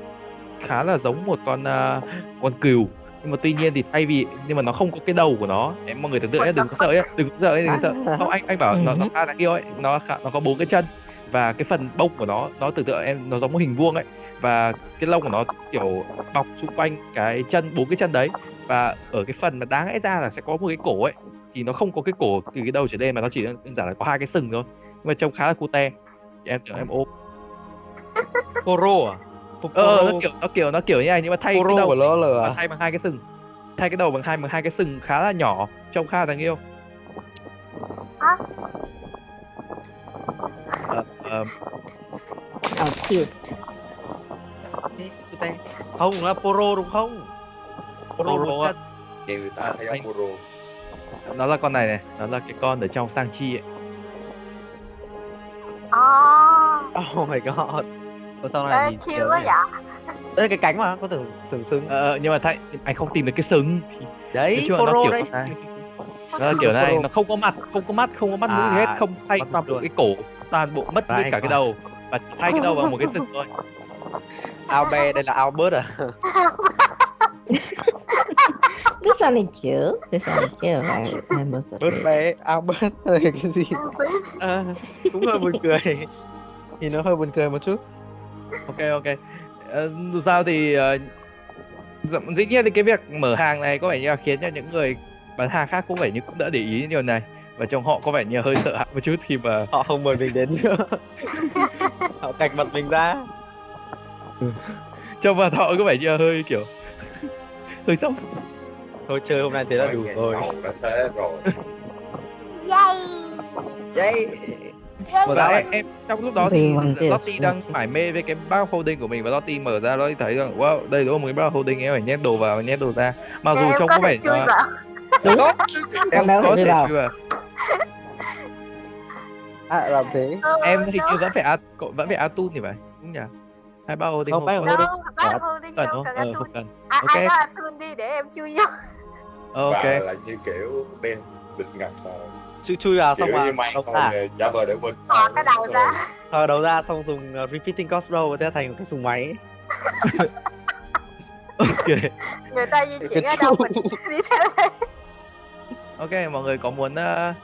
khá là giống một con à, con cừu nhưng mà tuy nhiên thì thay vì nhưng mà nó không có cái đầu của nó. Em mọi người tưởng tượng nhé đừng có sợ nhé đừng có sợ nhé, đừng có sợ. không anh anh bảo nó nó khá là yêu ấy nó nó có bốn cái chân. Và cái phần bông của nó nó tưởng tượng em nó giống một hình vuông ấy. Và cái lông của nó kiểu bọc xung quanh cái chân bốn cái chân đấy. Và ở cái phần mà đáng lẽ ra là sẽ có một cái cổ ấy thì nó không có cái cổ từ cái đầu trở lên mà nó chỉ đơn giản là có hai cái sừng thôi. Nhưng mà trông khá là cute. Em em ôm. Poro à? Ờ nó kiểu nó kiểu nó kiểu như này nhưng mà thay cái Poro đầu của nó là và thay bằng hai cái sừng thay cái đầu bằng hai bằng hai cái sừng khá là nhỏ trông khá là đáng yêu. Ờ, ờ, Oh, cute. Không, là Poro đúng không? Poro Poro người ta thấy Anh- Apuro. nó là con này này nó là cái con ở trong sang chi ấy Oh, Oh my god. Ủa sao này ê, nhìn cute quá này? vậy Đây là cái cánh mà, có tưởng tưởng sừng. ờ, nhưng mà thay anh không tìm được cái sừng Đấy, nói chung là nó kiểu đấy. này. nó là kiểu này nó không có mặt không có mắt không có mắt mũi gì hết À, không thay toàn bộ cái cổ toàn bộ mất luôn cả cái đầu và thay cái đầu bằng một cái sừng thôi (laughs) Albert đây là Albert à? This one is cute. This one is cute. I, I must Bớt admit. bé, Albert là cái gì? À, cũng hơi buồn cười. Thì nó hơi buồn cười một chút. Ok ok Ờ, dù sao thì ờ, dĩ nhiên thì cái việc mở hàng này có vẻ như là khiến cho những người bán hàng khác cũng vẻ như cũng đã để ý điều này và trong họ có vẻ như hơi sợ hãi một chút khi mà Họ không mời mình đến nữa. (laughs) Họ cạch mặt mình ra. trong mặt họ có vẻ như hơi kiểu hơi sốc Thôi chơi hôm nay thế là đủ rồi. Đã thế rồi. Yay. Yay Và Đó. em, em trong lúc đó thì Lottie đang phải mê với cái bag holding của mình và Lottie mở ra Lottie thấy rằng wow đây đúng là một cái bag holding em phải nhét đồ vào nhét đồ ra mặc dù trông có vẻ vào (laughs) Đúng. em có phải thể chui vào À làm thế. em hình như vẫn phải cậu vẫn phải tool thì phải đúng nhỉ hai bag holding Không, không holding. bác Dạ. đi cần đâu không cần ờ anh không Tun cần à, Ok. ai có đi để em chui vô ok và là như kiểu đen ngập mà chui chui vào xong mà đầu thôi ra về giả vờ để mình Thò cái đầu ra. thò đầu ra xong dùng uh, repeating crossbow và thế thành một cái súng máy. (laughs) Ok. Người ta di chuyển ở đâu mình (laughs) đi theo đây. ok mọi người có muốn uh...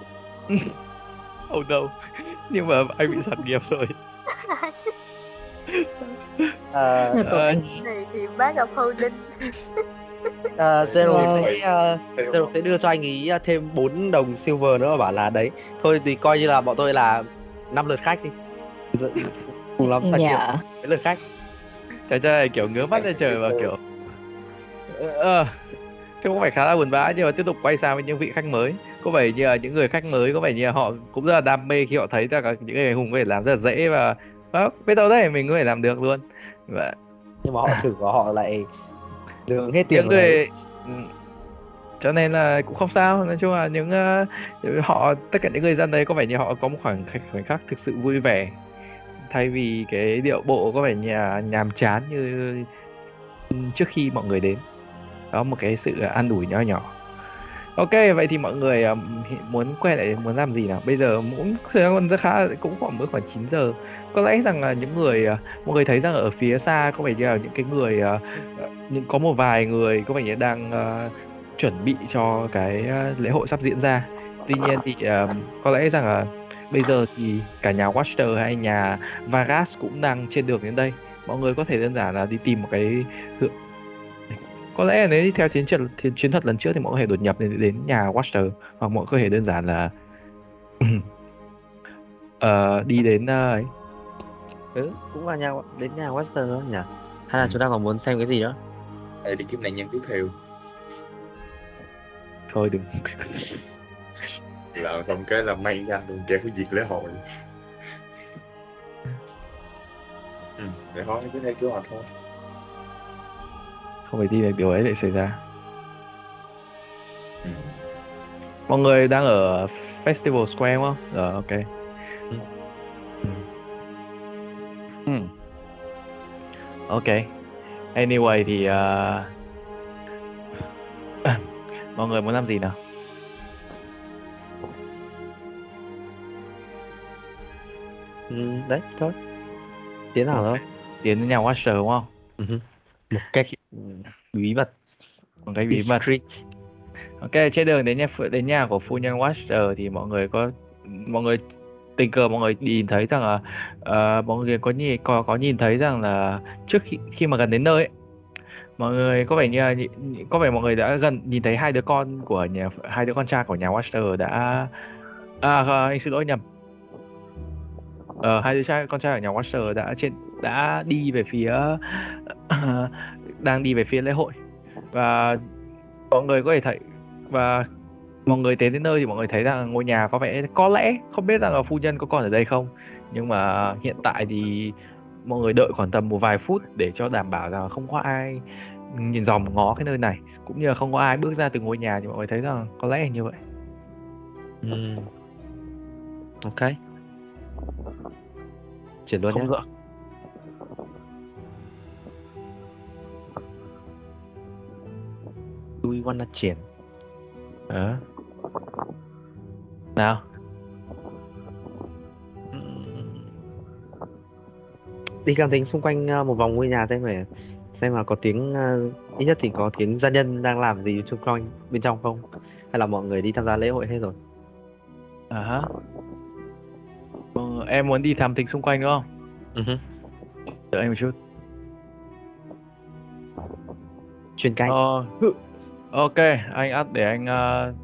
(laughs) oh no. Nhưng mà anh bị sạt nghiệp rồi. Mà anh nghĩ Này thì bác of holding. Ờ, Zero Ờ. sẽ ờ, theo Zero sẽ đưa cho anh ý uh, thêm 4 đồng silver nữa và bảo là đấy thôi thì coi như là bọn tôi là năm lượt khách đi. Cùng lắm ta nhà kiểu cái lượt khách. Trời trời kiểu ngứa mắt lên trời và kiểu ờ Chứ không phải khá là buồn bã nhưng mà tiếp tục quay sang với những vị khách mới. Có vẻ như là những người khách mới có vẻ như là họ cũng rất là đam mê khi họ thấy rằng là những người hùng có thể làm rất là dễ và đó, biết đâu đấy mình có thể làm được luôn. Và nhưng mà họ thử và họ lại đường hết tiền những người ừ, cho nên là cũng không sao. Nói chung là những ờ, họ tất cả những người dân đấy có vẻ như họ có một khoảng khoảnh khắc thực sự vui vẻ. Thay vì cái điệu bộ có vẻ như là nhàm chán như trước khi mọi người đến. Đó một cái sự an ủi nhỏ nhỏ ok vậy thì mọi người ờ, muốn quay lại muốn làm gì nào? Bây giờ cũng thời gian còn rất khá cũng khoảng mới khoảng 9 giờ. Có lẽ rằng là những người ờ, mọi người thấy rằng ở phía xa có vẻ như là những cái người ờ, những có một vài người có vẻ như đang uh, chuẩn bị cho cái lễ hội sắp diễn ra. Tuy nhiên thì uh, có lẽ rằng là bây giờ thì cả nhà Watcher hay nhà Vargas cũng đang trên đường đến đây. Mọi người có thể đơn giản là đi tìm một cái có lẽ là nếu đi theo chiến trận chiến, chiến thuật lần trước thì mọi người có thể đột nhập đến, đến nhà Watcher hoặc mọi người có thể đơn giản là (clears throat) ờ, đi đến ờ, ấy. Ừ, cũng là nhà đến nhà Western đó nhỉ? Hay là Ừ. chúng ta còn muốn xem cái gì nữa? Đây đi kiếm nạn nhân tiếp theo. Thôi đừng. (laughs) Làm xong cái là may ra luôn kẻ phải diệt lễ hội. Ừ, để thôi cứ theo kế hoạch thôi không phải tin là điều ấy lại xảy ra ừ. mọi người đang ở Festival Square đúng không? Rồi ok. Ừ. Ừ. Ok. Anyway thì uh... (coughs) mọi người muốn làm gì nào? ừ, đấy thôi tiến nào thôi Tiến đến nhà Watcher đúng không? Ừ. một cách bí mật. Một cái bí mật. Ok, trên đường đến nhà đến nhà của phu nhân Watcher thì mọi người có mọi người tình cờ mọi người nhìn thấy rằng là ờ, mọi người có nhìn có có nhìn thấy rằng là trước khi khi mà gần đến nơi ấy, mọi người có vẻ như là có vẻ mọi người đã gần nhìn thấy hai đứa con của nhà hai đứa con trai của nhà Watcher đã à anh xin lỗi nhầm. Ờ, hai đứa trai con trai của nhà Watcher đã trên đã đi về phía (clears throat) đang đi về phía lễ hội. Và mọi người có thể thấy và mọi người đến đến nơi thì mọi người thấy rằng ngôi nhà có vẻ có lẽ không biết rằng là phu nhân có còn ở đây không. Nhưng mà hiện tại thì mọi người đợi khoảng tầm một vài phút để cho đảm bảo rằng không có ai nhìn dòm ngó cái nơi này. Cũng như là không có ai bước ra từ ngôi nhà thì mọi người thấy rằng có lẽ là như vậy. Ừ. ok. Chuyển luôn không nhé rõ do we wanna chuyển. Ờ nào. Đi cảm tính xung quanh ờ, một vòng ngôi nhà xem phải xem mà có tiếng ờ, ít nhất thì có tiếng gia nhân đang làm gì xung quanh bên trong không? Hay là mọi người đi tham gia lễ hội hết rồi? À hả Ờ, em muốn đi thám thính xung quanh đúng không? Ừ hứ. đợi em một chút. Chuyên canh Ờ, ok, anh add để anh uh,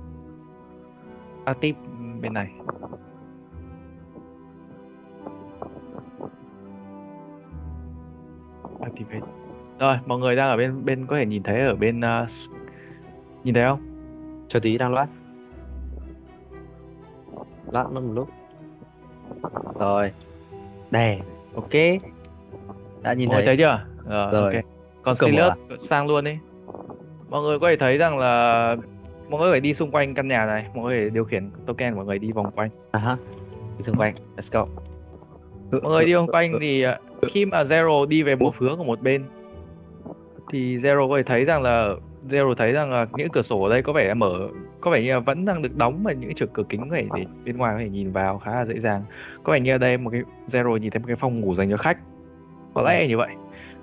add tip bên này. Activate. Rồi, mọi người đang ở bên bên có thể nhìn thấy ở bên uh, nhìn thấy không? cho tí đang loát loát mất một lúc rồi đây ok đã nhìn thấy thấy chưa? Rồi, Rồi. ok. Còn Sirius sang luôn đi. Mọi người có thể thấy rằng là mọi người phải đi xung quanh căn nhà này, mọi người điều khiển token mọi người đi vòng quanh. à ha. Đi xung quanh. Let's go. Mọi người đi vòng quanh thì ờ, khi mà Zero đi về một hướng ở một bên thì Zero có thể thấy rằng là Zero thấy rằng là những cửa sổ ở đây có vẻ là mở có vẻ như là vẫn đang được đóng và những chiếc cửa kính có thể để bên ngoài có thể nhìn vào khá là dễ dàng. Có vẻ như ở đây một cái Zero nhìn thấy một cái phòng ngủ dành cho khách. Có lẽ như vậy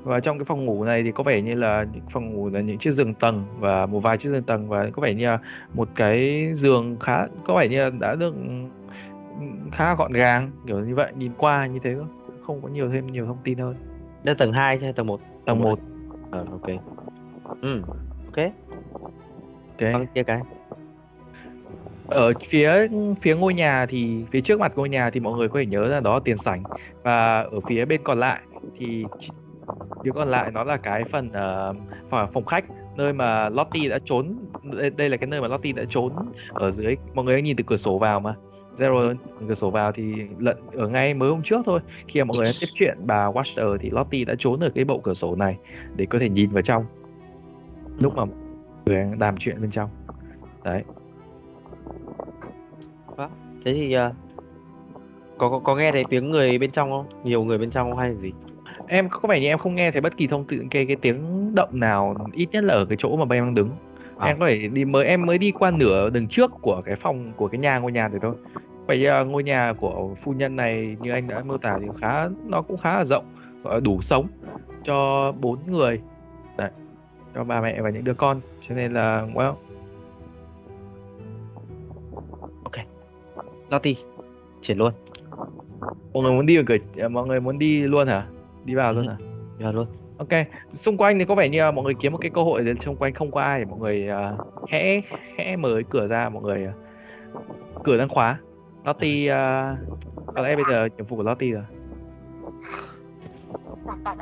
và trong cái phòng ngủ này thì có vẻ như là những phòng ngủ là những chiếc giường tầng và một vài chiếc giường tầng và có vẻ như là một cái giường khá có vẻ như là đã được khá gọn gàng kiểu như vậy nhìn qua như thế thôi cũng không có nhiều thêm nhiều thông tin hơn. Đây tầng 2 hay tầng 1 tầng 1 ờ ok. Ừ ok. Ok. Vâng chia cái. Ở phía phía ngôi nhà thì phía trước mặt ngôi nhà thì mọi người có thể nhớ là đó là tiền sảnh. Và ở phía bên còn lại thì phía còn lại nó là cái phần ờ, phòng khách nơi mà Lottie đã trốn. Đây, đây là cái nơi mà Lottie đã trốn ở dưới mọi người nhìn từ cửa sổ vào mà. Zero từ cửa sổ vào thì lận ở ngay mới hôm trước thôi. Khi mà mọi người tiếp chuyện bà Watcher thì Lottie đã trốn ở cái bộ cửa sổ này để có thể nhìn vào trong. Lúc mà người đang đàm chuyện bên trong. Đấy. Thế thì ờ, có, có có nghe thấy tiếng người bên trong không? Nhiều người bên trong không hay gì em có vẻ như em không nghe thấy bất kỳ thông tin cái cái tiếng động nào ít nhất là ở cái chỗ mà em đang đứng. À. em có thể đi mới em mới đi qua nửa đường trước của cái phòng của cái nhà ngôi nhà này thôi. Vậy uh, ngôi nhà của phu nhân này như anh đã mô tả thì khá nó cũng khá là rộng gọi là đủ sống cho bốn người. Đấy, cho bà mẹ và những đứa con cho nên là well. Lottie chuyển luôn. Mọi người muốn đi ở cửa mọi người muốn đi luôn hả đi vào luôn Ừ. hả giờ luôn Ok, xung quanh thì có vẻ như là mọi người kiếm một cái cơ hội để xung quanh không có ai để mọi người uh, khẽ khẽ mở cái cửa ra mọi người uh, cửa đang khóa. Lottie uh, có lẽ bây giờ nhiệm vụ của Lottie rồi.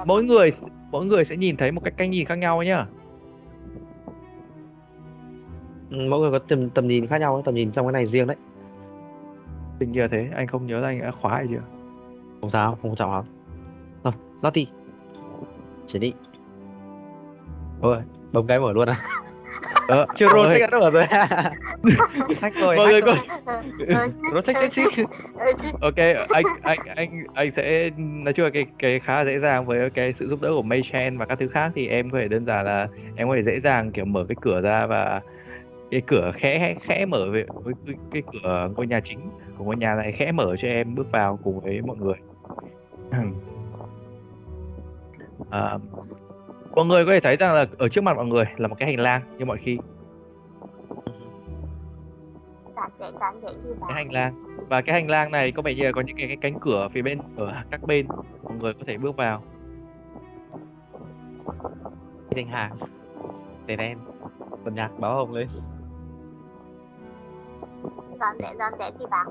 Mỗi người mỗi người sẽ nhìn thấy một cách cách nhìn khác nhau ấy nhá. ừ, mỗi người có tầm tầm nhìn khác nhau ấy, tầm nhìn trong cái này riêng đấy Tình như thế, anh không nhớ là anh đã khóa hay chưa. không sao không trọng lắm Lottie chuyển đi. Thôi bấm cái mở luôn à? (laughs) Ờ, chưa roll check đã mở rồi. (laughs) Hack rồi mọi người rồi. roll check check check ok anh anh anh anh sẽ nói chung là cái cái khá là dễ dàng với cái sự giúp đỡ của Mei Chen và các thứ khác thì em có thể đơn giản là em có thể dễ dàng kiểu mở cái cửa ra và cái cửa khẽ khẽ mở về với cái, cái cửa ngôi nhà chính của ngôi nhà này khẽ mở cho em bước vào cùng với mọi người (clears throat) à, mọi người có thể thấy rằng là ở trước mặt mọi người là một cái hành lang như mọi khi. Cái hành lang. Và cái hành lang này có vẻ như là có những cái, cái cánh cửa phía bên ở các bên. Mọi người có thể bước vào. Thành hàng đèn đen. Bật nhạc báo hồng lên. Giản dị, giản dị thì bạn.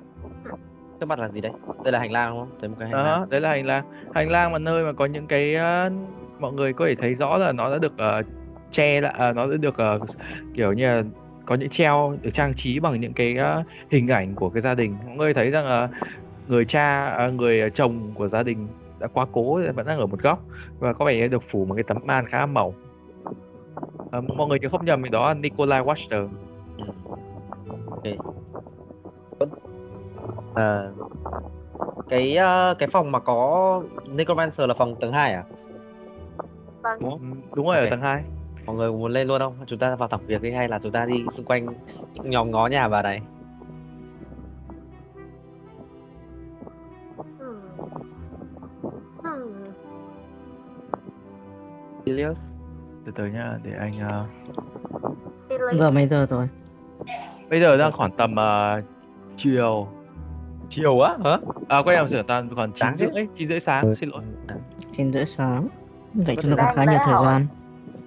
Trước mặt là gì đấy? Đây là hành lang đúng không? Thấy một cái hành lang. đó đấy là hành lang. Hành lang mà nơi mà có những cái ờ, mọi người có thể thấy rõ là nó đã được ờ, che lại ờ, nó đã được ờ, kiểu như là có những treo được trang trí bằng những cái ờ, hình ảnh của cái gia đình. Mọi người thấy rằng là người cha à, người chồng của gia đình đã quá cố vẫn đang ở một góc và có vẻ được phủ một cái tấm màn khá mỏng Ờ, mọi người nhớ không nhầm thì đó là Nikolai Waschter. Ừ. Ờ, cái ờ, cái phòng mà có Necromancer là phòng tầng 2 à? Vâng, đúng, đúng rồi ở Ok. tầng 2 Mọi người muốn lên luôn không? Chúng ta vào thẳng việc đi hay là chúng ta đi xung quanh nhóm ngó nhà bà này? Hmm. Hmm. Sirius? từ từ nhá để anh Silly. Giờ mấy giờ rồi? bây giờ đang khoảng tầm ờ, chiều Chiều á hả? à quay làm sửa tầm khoảng chín rưỡi chín rưỡi sáng xin lỗi Chín rưỡi sáng. Vậy chúng ta còn khá nhiều thời gian.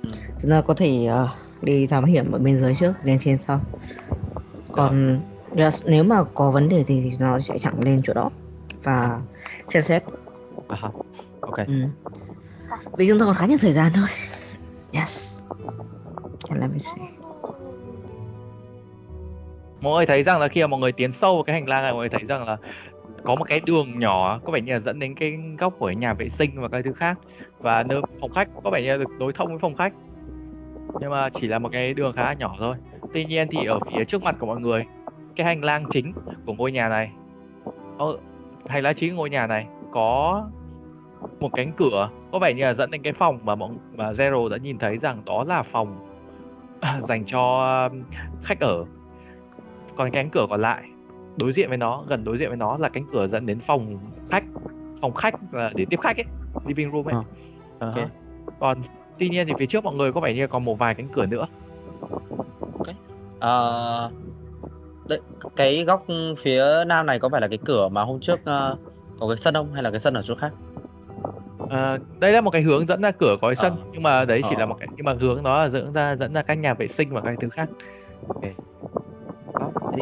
Ừ. Chúng ta có thể ờ, đi thám hiểm ở bên dưới trước, lên trên sau. Còn yes, nếu mà có vấn đề thì nó sẽ chẳng lên chỗ đó và xem xét. Hả? ok. Ừ. Vì chúng ta còn khá nhiều thời gian thôi. Yes. And let me see mọi người thấy rằng là khi mà mọi người tiến sâu vào cái hành lang này, mọi người thấy rằng là có một cái đường nhỏ, có vẻ như là dẫn đến cái góc của nhà vệ sinh và cái thứ khác. Và nơi phòng khách, có vẻ như là được đối thông với phòng khách. Nhưng mà chỉ là một cái đường khá là nhỏ thôi. Tuy nhiên thì ở phía trước mặt của mọi người, cái hành lang chính của ngôi nhà này ở hành lang chính của ngôi nhà này có một cánh cửa, có vẻ như là dẫn đến cái phòng mà mọi, mà Zero đã nhìn thấy rằng đó là phòng (clears throat) dành cho khách ở còn cánh cửa còn lại đối diện với nó gần đối diện với nó là cánh cửa dẫn đến phòng khách phòng khách là để tiếp khách ấy living room ấy Ờ. Ờ Ok. hả. còn tuy nhiên thì phía trước mọi người có vẻ như còn một vài cánh cửa nữa Ờ, đấy, cái góc phía nam này có phải là cái cửa mà hôm trước ờ, có cái sân không hay là cái sân ở chỗ khác? Ờ, đây là một cái hướng dẫn ra cửa có cái sân Ờ. nhưng mà đấy chỉ Ờ. là một cái nhưng mà hướng nó là dẫn ra dẫn ra các nhà vệ sinh và các thứ khác Đó, thế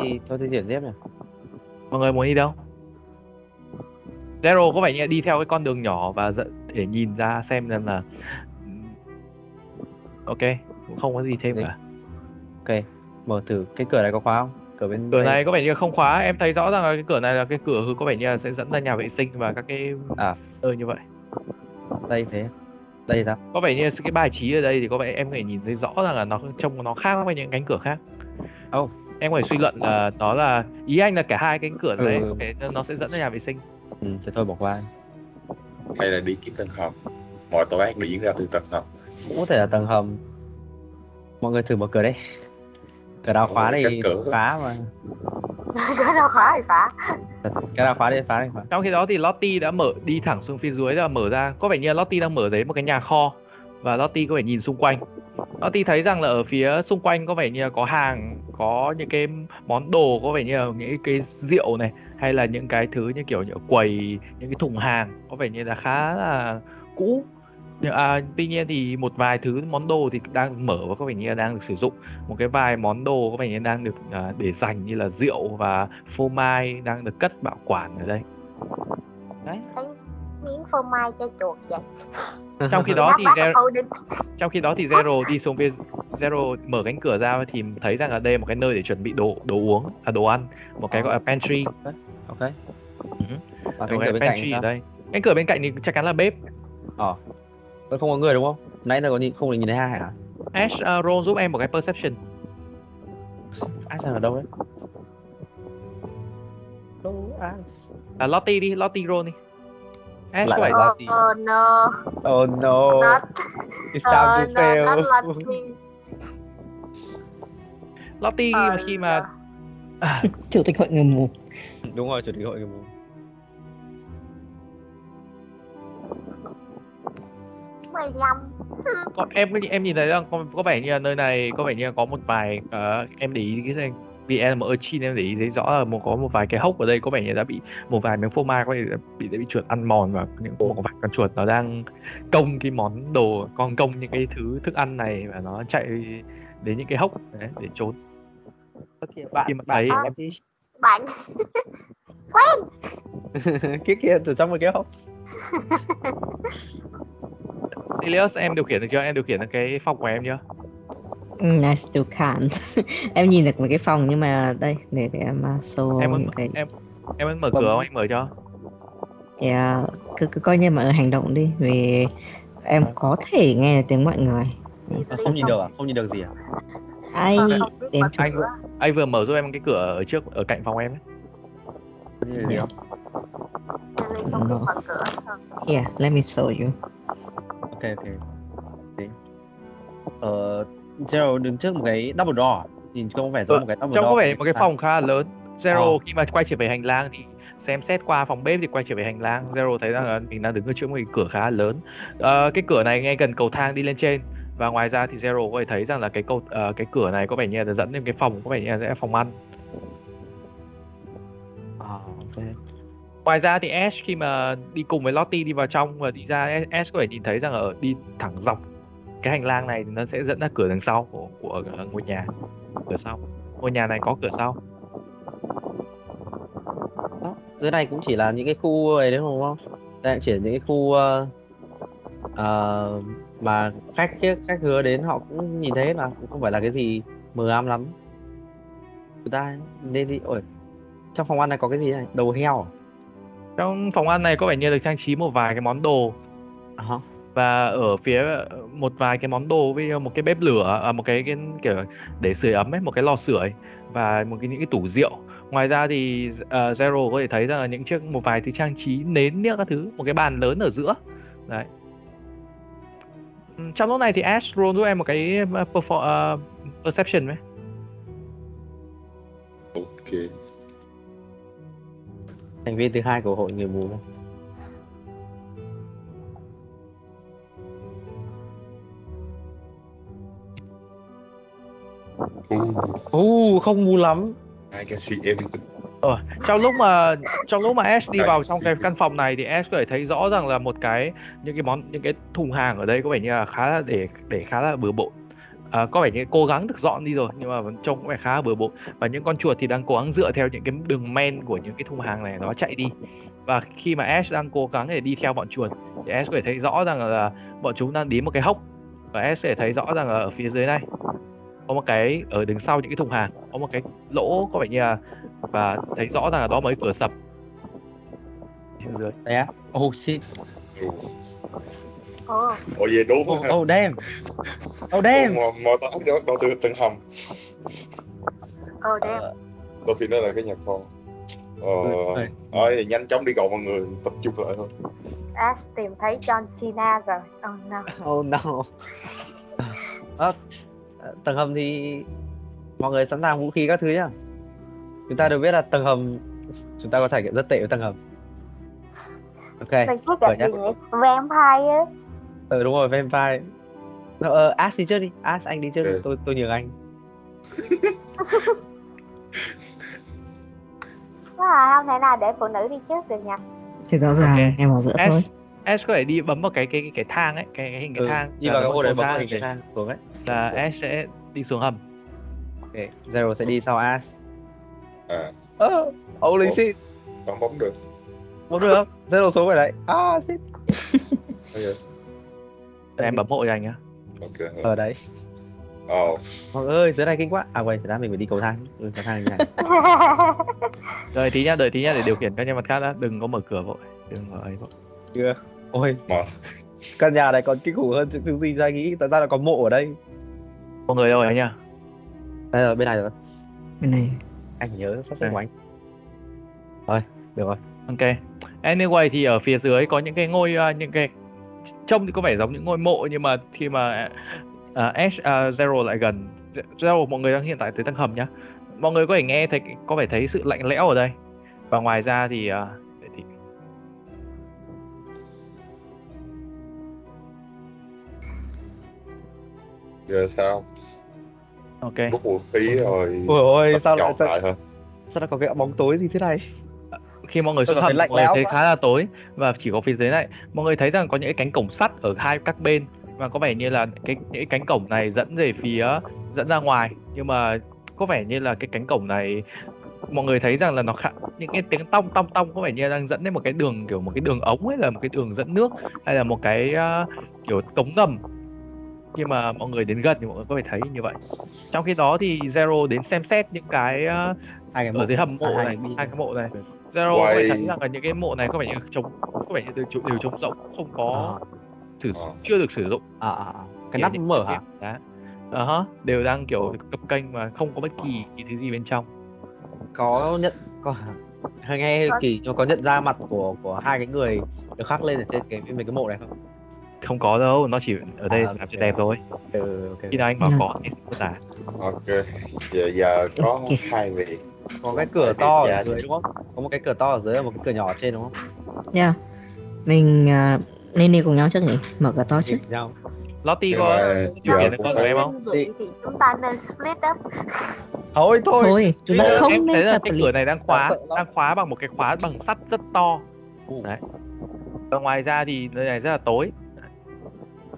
thì thôi thì chuyển tiếp nhỉ. mọi người muốn đi đâu Zero có vẻ như đi theo cái con đường nhỏ và để nhìn ra xem rằng là ok cũng không có gì thêm Đấy. cả Ok, mở thử cái cửa này có khóa không? Cửa bên cửa này có vẻ như không khóa em thấy rõ ràng là cái cửa này là cái cửa có vẻ như là sẽ dẫn ra nhà vệ sinh và các cái À. nơi như vậy đây thế. Đây sao? có vẻ như cái bài trí ở đây thì có vẻ em có thể nhìn thấy rõ ràng là nó trông nó khác với những cánh cửa khác Oh. Em có thể suy luận là đó là ý anh là cả hai cánh cửa đấy Ừ. có thể nó sẽ dẫn ra nhà vệ sinh Ừ, thế thôi bỏ qua. hay là đi kiếm tầng hầm mọi tội ác đều diễn ra từ tầng hầm Cũng có thể là tầng hầm. Mọi người thử mở cửa đây. Cửa đào khóa này cửa. phá mà. (laughs) cái đâu khóa thì phá Cái đào khóa đây phá đây phá. trong khi đó thì Lottie đã mở đi thẳng xuống phía dưới và mở ra có vẻ như Lottie đang mở đến một cái nhà kho và Lottie có vẻ nhìn xung quanh Lottie thấy rằng là ở phía xung quanh có vẻ như là có hàng có những cái món đồ có vẻ như là những cái rượu này hay là những cái thứ như kiểu những quầy những cái thùng hàng có vẻ như là khá là cũ. Nhưng à, tuy nhiên thì một vài thứ món đồ thì đang mở và có vẻ như là đang được sử dụng. Một cái vài món đồ có vẻ như đang được à, để dành như là rượu và phô mai đang được cất bảo quản ở đây miếng phô mai cho chuột vậy (laughs) trong khi đó thì Zero, trong khi đó thì Zero đi xuống phía Zero mở cánh cửa ra thì thấy rằng là đây là một cái nơi để chuẩn bị đồ đồ uống à đồ ăn một cái gọi là pantry Ok. Ừ. Và cánh cái cửa bên cạnh pantry ở sao? đây cánh cửa bên cạnh thì chắc chắn là bếp Ờ. Vẫn không có người đúng không? Nãy giờ có nhìn không được nhìn thấy hai hả? Ash uh, roll giúp em một cái perception Ash ở đâu đấy? Đâu Ash? à, Lottie đi Lottie roll đi Ash Lại có phải là- oh, Lottie. oh no Oh no. not It's oh time to no fail. not lucky Lottie Ờ, mà khi mà (laughs) chủ tịch hội người mù Đúng rồi, chủ tịch hội người mù. mười lăm có, em em nhìn thấy rằng có, có vẻ như là nơi này có vẻ như là có một vài ờ, em để ý cái này vì em một urchin em để ý thấy rõ là một có một vài cái hốc ở đây có vẻ như đã bị một vài miếng phô mai có thể đã bị đã bị chuột ăn mòn và những một vài con chuột nó đang công cái món đồ con công những cái thứ thức ăn này và nó chạy đến những cái hốc đấy, để trốn. Bạn, Khi mà bạn thấy- em đi. bạn (laughs) kia (laughs) kia từ trong một cái hốc. Silius em điều khiển được chưa? Em điều khiển được cái phòng của em chưa I still can't em nhìn được một cái phòng nhưng mà đây để để em uh, show em muốn những cái em em muốn mở Vâng. cửa không anh mở cho yeah, cứ cứ coi như mọi người hành động đi vì em có thể nghe tiếng mọi người Không nhìn được à? Không nhìn được gì à? ai chục anh cửa. anh vừa mở giúp em cái cửa ở trước ở cạnh phòng em ấy. Không nhìn được gì Yeah. here let me show you Ok ok. Đấy. Ờ, Gerald đứng trước một cái double door. à? Nhìn không vẻ giống một cái double Trông door. có vẻ một cái phòng khá là lớn. Zero Ờ. khi mà quay trở về hành lang thì xem xét qua phòng bếp thì quay trở về hành lang. Zero thấy rằng là mình đang đứng ở trước một cái cửa khá là lớn. Ờ, cái cửa này ngay gần cầu thang đi lên trên và ngoài ra thì Zero có thể thấy rằng là cái cầu ờ, cái cửa này có vẻ như là dẫn đến cái phòng có vẻ như là sẽ phòng ăn. À, ok. Ngoài ra thì Ash khi mà đi cùng với Lottie đi vào trong và đi ra Ash có thể nhìn thấy rằng ở đi thẳng dọc cái hành lang này thì nó sẽ dẫn ra cửa đằng sau của của ngôi nhà. Cửa sau. Ngôi nhà này có cửa sau. Đó. Dưới này cũng chỉ là những cái khu ấy đấy đúng không? Đây chỉ là những cái khu ờ, ờ, mà khách khách hứa đến họ cũng nhìn thấy mà cũng không phải là cái gì mờ ám lắm. Người ta nên đi ôi trong phòng ăn này có cái gì này đầu heo à? Trong phòng ăn này có vẻ như được trang trí một vài cái món đồ hả? Và ở phía một vài cái món đồ với một cái bếp lửa à, một cái, cái kiểu để sưởi ấm ấy một cái lò sưởi và một cái những cái tủ rượu. Ngoài ra thì uh, Zero có thể thấy rằng là những chiếc một vài thứ trang trí nến niếc các thứ một cái bàn lớn ở giữa. Đấy. Trong lúc này thì Ash roll giúp em một cái uh, perform, uh, perception với Ok. thành viên thứ hai của hội người mù Ooh, uh, không mù lắm. I can see everything. Ờ, trong lúc mà trong lúc mà Ash đi vào trong cái căn phòng này thì Ash có thể thấy rõ rằng là một cái những cái món những cái thùng hàng ở đây có vẻ như là khá là để để khá là bừa bộn. À, có vẻ như cố gắng được dọn đi rồi nhưng mà vẫn trông có vẻ khá là bừa bộn. Và những con chuột thì đang cố gắng dựa theo những cái đường men của những cái thùng hàng này nó chạy đi. Và khi mà Ash đang cố gắng để đi theo bọn chuột thì Ash có thể thấy rõ rằng là bọn chúng đang đến một cái hốc. Và Ash có thể thấy rõ rằng là ở phía dưới này có một cái ở đứng sau những cái thùng hàng có một cái lỗ có vẻ như là và thấy rõ rằng là đó mới cửa sập phía dưới đấy á oh shit Ồ, Ồ vậy đúng oh, oh damn oh damn Mò, mò tao đó đâu từ từng hầm. ồ đem. Đôi khi nó là cái nhà kho. Ờ, Ừ, ừ. nhanh chóng đi gọi mọi người tập trung lại thôi. Ash tìm thấy John Cena rồi. Oh no. oh no (laughs) Ờ, tầng hầm thì mọi người sẵn sàng vũ khí các thứ nhá chúng ta đều biết là tầng hầm chúng ta có trải nghiệm rất tệ với tầng hầm ok Mình định Rồi gì nhỉ? Vampire á. ừ đúng rồi vampire ờ Ash đi trước đi Ash anh đi trước đi. Ok. tôi tôi nhường anh À, không thể nào để phụ nữ đi trước được nhỉ? Thì rõ ràng Ok. em ở giữa Ash. thôi. Ash có thể đi bấm vào cái cái cái, cái thang ấy cái, cái hình cái ừ, thang đi vào cái ô đấy vào bấm vào hình cái thang xuống ấy là Ash sẽ đi xuống hầm. Ok zero sẽ đi sau Ash. À, ờ holy shit không bấm được. một được (laughs) zero xuống rồi đấy. Ah shit. Ok, em bấm hộ cho anh nhá. Ok. ở đấy. Ồ, mọi người dưới này kinh quá. À quên thật ra mình phải đi cầu thang. Ừ, cầu thang này. (laughs) Đợi tí nhá đợi tí nhá để điều khiển các nhân vật khác đã. Đừng có mở cửa vội. Đừng có ấy vội. Chưa. Ôi. Mở. căn nhà này còn kinh khủng hơn những thứ gì ra nghĩ. Tại sao lại có mộ ở đây mọi người đâu rồi nhá đây rồi bên này rồi. Bên này. anh nhớ sắp xếp Đây. của anh. Rồi được rồi. Ok. Anyway thì ở phía dưới có những cái ngôi à, những cái trông thì có vẻ giống những ngôi mộ nhưng mà khi mà uh, Ash à, Zero lại gần Zero mọi người đang hiện tại tới tầng hầm nhá. Mọi người có thể nghe thấy có vẻ thấy sự lạnh lẽo ở đây. Và ngoài ra thì để thì giờ sao? Ok. Bút vũ khí rồi. ôi ôi sao lại sao, sao lại có cái bóng tối gì thế này? Khi mọi người hầm lạnh mọi người lẽo thấy khá là tối và chỉ có phía dưới này. Mọi người thấy rằng có những cái cánh cổng sắt ở hai các bên và có vẻ như là cái những cái cánh cổng này dẫn về phía dẫn ra ngoài. Nhưng mà có vẻ như là cái cánh cổng này mọi người thấy rằng là nó khá, những cái tiếng tong tong tong có vẻ như đang dẫn đến một cái đường kiểu một cái đường ống hay là một cái đường dẫn nước hay là một cái ờ, kiểu cống ngầm khi mà mọi người đến gần thì mọi người có thể thấy như vậy. Trong khi đó thì Zero đến xem xét những cái ờ, hai cái mộ. ở dưới hầm mộ à, này hai cái mộ này. Zero có thể Quay. thấy rằng là những cái mộ này có vẻ như trống có vẻ như đều đều trống rỗng không có sử Ờ. chưa được sử dụng. À, à, à. cái nắp mở hả? đá Ờ hả, đều đang kiểu cập kênh mà không có bất kỳ cái thứ gì bên trong. Có nhận có hơi nghe kỳ nhưng có nhận ra mặt của của hai cái người được khắc lên ở trên cái mấy cái mộ này không không có đâu nó chỉ ở đây À, làm cho ok. đẹp thôi ừ, ok khi nào anh bảo Ừ. có thì sẽ mô tả Ok. Giờ giờ có Ok. hai việc. có cái cửa to ở dưới đúng không có một cái cửa to ở dưới và một cái cửa nhỏ ở trên đúng không Nha. Mình à, nên đi cùng nhau trước nhỉ? Mở cửa to trước. Nhau Lottie có khiển được con em không thì chúng ta nên split up. thôi thôi Thôi, chúng ta không em nên thấy là cái split. cửa này đang khóa đang khóa bằng một cái khóa bằng sắt rất to đấy và ngoài ra thì nơi này rất là tối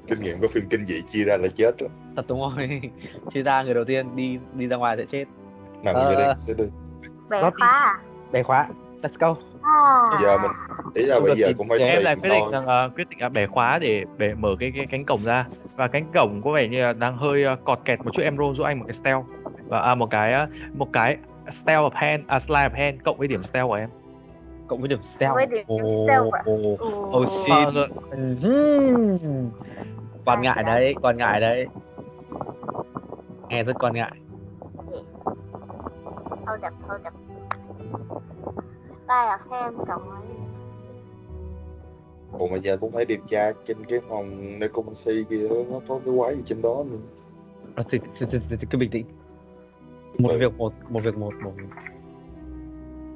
kinh nghiệm của phim kinh dị chia ra là chết đó. thật đúng rồi. (laughs) Chia ra người đầu tiên đi đi ra ngoài sẽ chết. Nằm Ờ. dưới đây sẽ đi. Bẻ khóa à? bẻ khóa. Let's go. À. Giờ mình ý là bây được giờ cũng phải em lại quyết định rằng ờ, quyết định là bẻ khóa để để mở cái cái cánh cổng ra. Và cánh cổng có vẻ như là đang hơi ờ, cọt kẹt một chút. Em roll giúp anh một cái stealth. Và à, một cái ờ, một cái stealth of hand à, slide of hand cộng với điểm stealth của em. Cộng với điểm stealth Với điểm Ồ, stealth à? ồ, Ồ. oh Ờ, shit quan ngại đấy quan ngại đấy. Nghe rất quan ngại. Yes. Hold up, hold up. Tay à em cộng với Ủa mà giờ cũng phải điều tra trên cái phòng necromancy kia nó có cái quái gì trên đó nữa. Ờ, thì, thì, thì, thì, thì cứ bình tĩnh. Một việc một một việc một một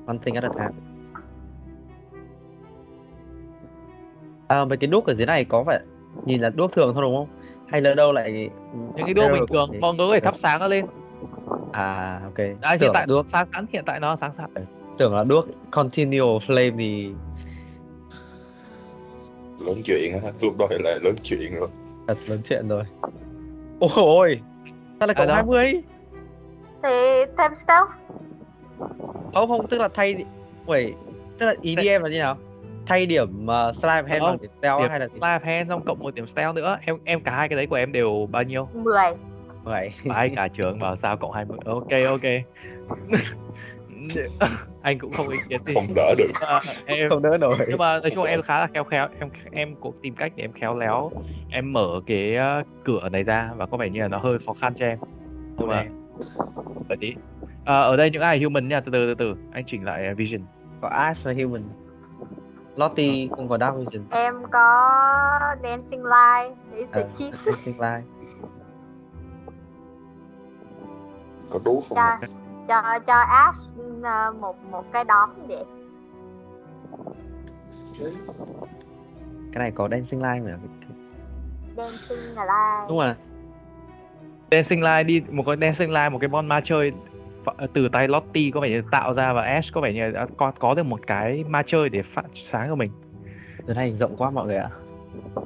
one thing at a time. À, mấy cái đuốc ở dưới này có phải nhìn là đuốc thường thôi đúng không? Hay là đâu lại những cái đuốc bình thường thế? mọi người có thể thắp sáng nó lên. À ok. À, hiện tại đuốc. sáng sẵn hiện tại nó sáng sẵn tưởng là đuốc. Continual flame thì Lớn chuyện á, lúc đó là lớn chuyện rồi. thật lớn chuyện rồi. Ôi sao lại cộng đâu? 20 thì thêm stealth không không tức là thay Wait, tức là em là như nào thay điểm uh, slime hand bằng điểm stealth điểm hay là gì? slap hand xong cộng một điểm stealth nữa. Em em cả hai cái đấy của em đều bao nhiêu? 10 vậy Phải cả trường bảo sao cộng 20 ok ok. (laughs) Anh cũng không ý kiến gì. Không đỡ được. à, em không đỡ nổi. nhưng mà nói chung em khá là khéo khéo. Em em cũng tìm cách để em khéo léo. Em mở cái ờ, cửa này ra và có vẻ như là nó hơi khó khăn cho em. Nhưng mà ở tí à, ở đây những ai là human nha từ từ từ từ. Anh chỉnh lại ờ, vision. Có Ash và Human Lottie không có Dark Vision em có dancing light để Ờ, sẽ cheat tương lai Có đú không? cho cho cho Ash ờ, một một cái đóm vậy. Cái này có Dancing Light mà. Dancing light đúng rồi. Dancing line đi một cái dancing line một cái bon ma chơi từ tay Lottie có vẻ như tạo ra và Ash có vẻ như đã có có được một cái ma chơi để phát sáng của mình. Đợt này rộng quá mọi người ạ.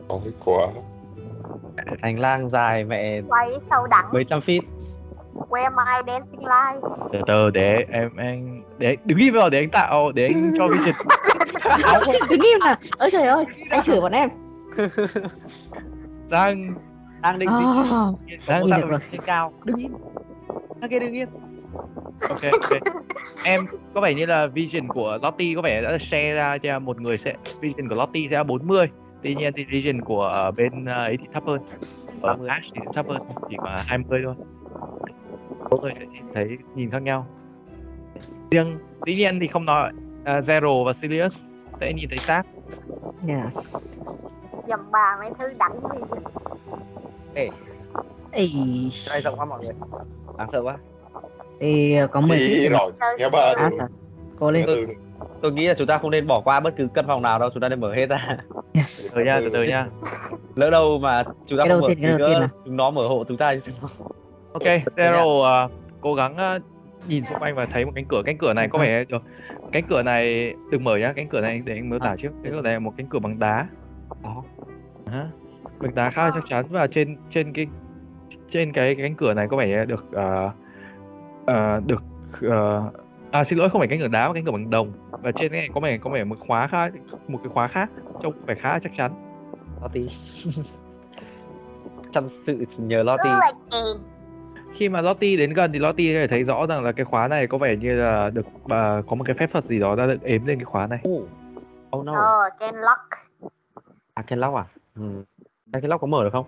Nói quá. hành lang dài mẹ quay sâu đẳng. mấy trăm feet. Where my dancing light từ từ để em anh để đứng im vào để anh tạo để anh cho vision (laughs) Đứng im à ôi trời ơi anh chửi bọn em. Đang đang định Ờ, đang nhìn tạo được rồi. trên cao. Đứng yên đang kia đứng yên ok ok. Em có vẻ như là vision của Lottie có vẻ đã share ra cho một người sẽ vision của Lottie sẽ là 40 tuy nhiên thì vision của ở bên ờ, ấy thì thấp hơn. Ở 30. Ash thì thấp hơn chỉ có 20 thôi. Mỗi người sẽ nhìn thấy nhìn khác nhau. Riêng tuy nhiên thì không nói uh, Zero và Sirius sẽ nhìn thấy xác. Yes. Dầm bà mấy thứ đẳng gì Ê, cái này rộng quá mọi người? Đáng sợ quá thì có 10 Ý feet rồi, nghe ba à? Cố lên. Từ. tôi nghĩ là chúng ta không nên bỏ qua bất cứ căn phòng nào đâu chúng ta nên mở hết ra. Yes. Từ từ nha từ từ nha. Lỡ đâu mà chúng ta Cái không mở tiên, cái nữa nào. chúng nó mở hộ chúng ta. Ok Zero ờ, cố gắng ờ, nhìn xung quanh và thấy một cánh cửa. Cánh cửa này có vẻ được cánh cửa này đừng mở nhá cánh cửa này để anh miêu tả trước. Cánh cửa này là một cánh cửa bằng đá. Đó. Hả? bằng đá khá là chắc chắn và trên trên cái trên cái cánh cửa này có vẻ được ờ, ờ, được ờ, à xin lỗi không phải cánh cửa đá mà cánh cửa bằng đồng. Và trên cái này có vẻ có vẻ một khóa khá một cái khóa khác trông vẻ khá là chắc chắn. Lottie. (laughs) Chăm sự nhờ Good again. khi mà Lottie đến gần thì Lottie có thể thấy rõ rằng là cái khóa này có vẻ như là được à, có một cái phép thuật gì đó đã được ếm lên cái khóa này. Oh, oh no. Oh, can lock. à cái lock à? Ừ. Cái cái lock có mở được không?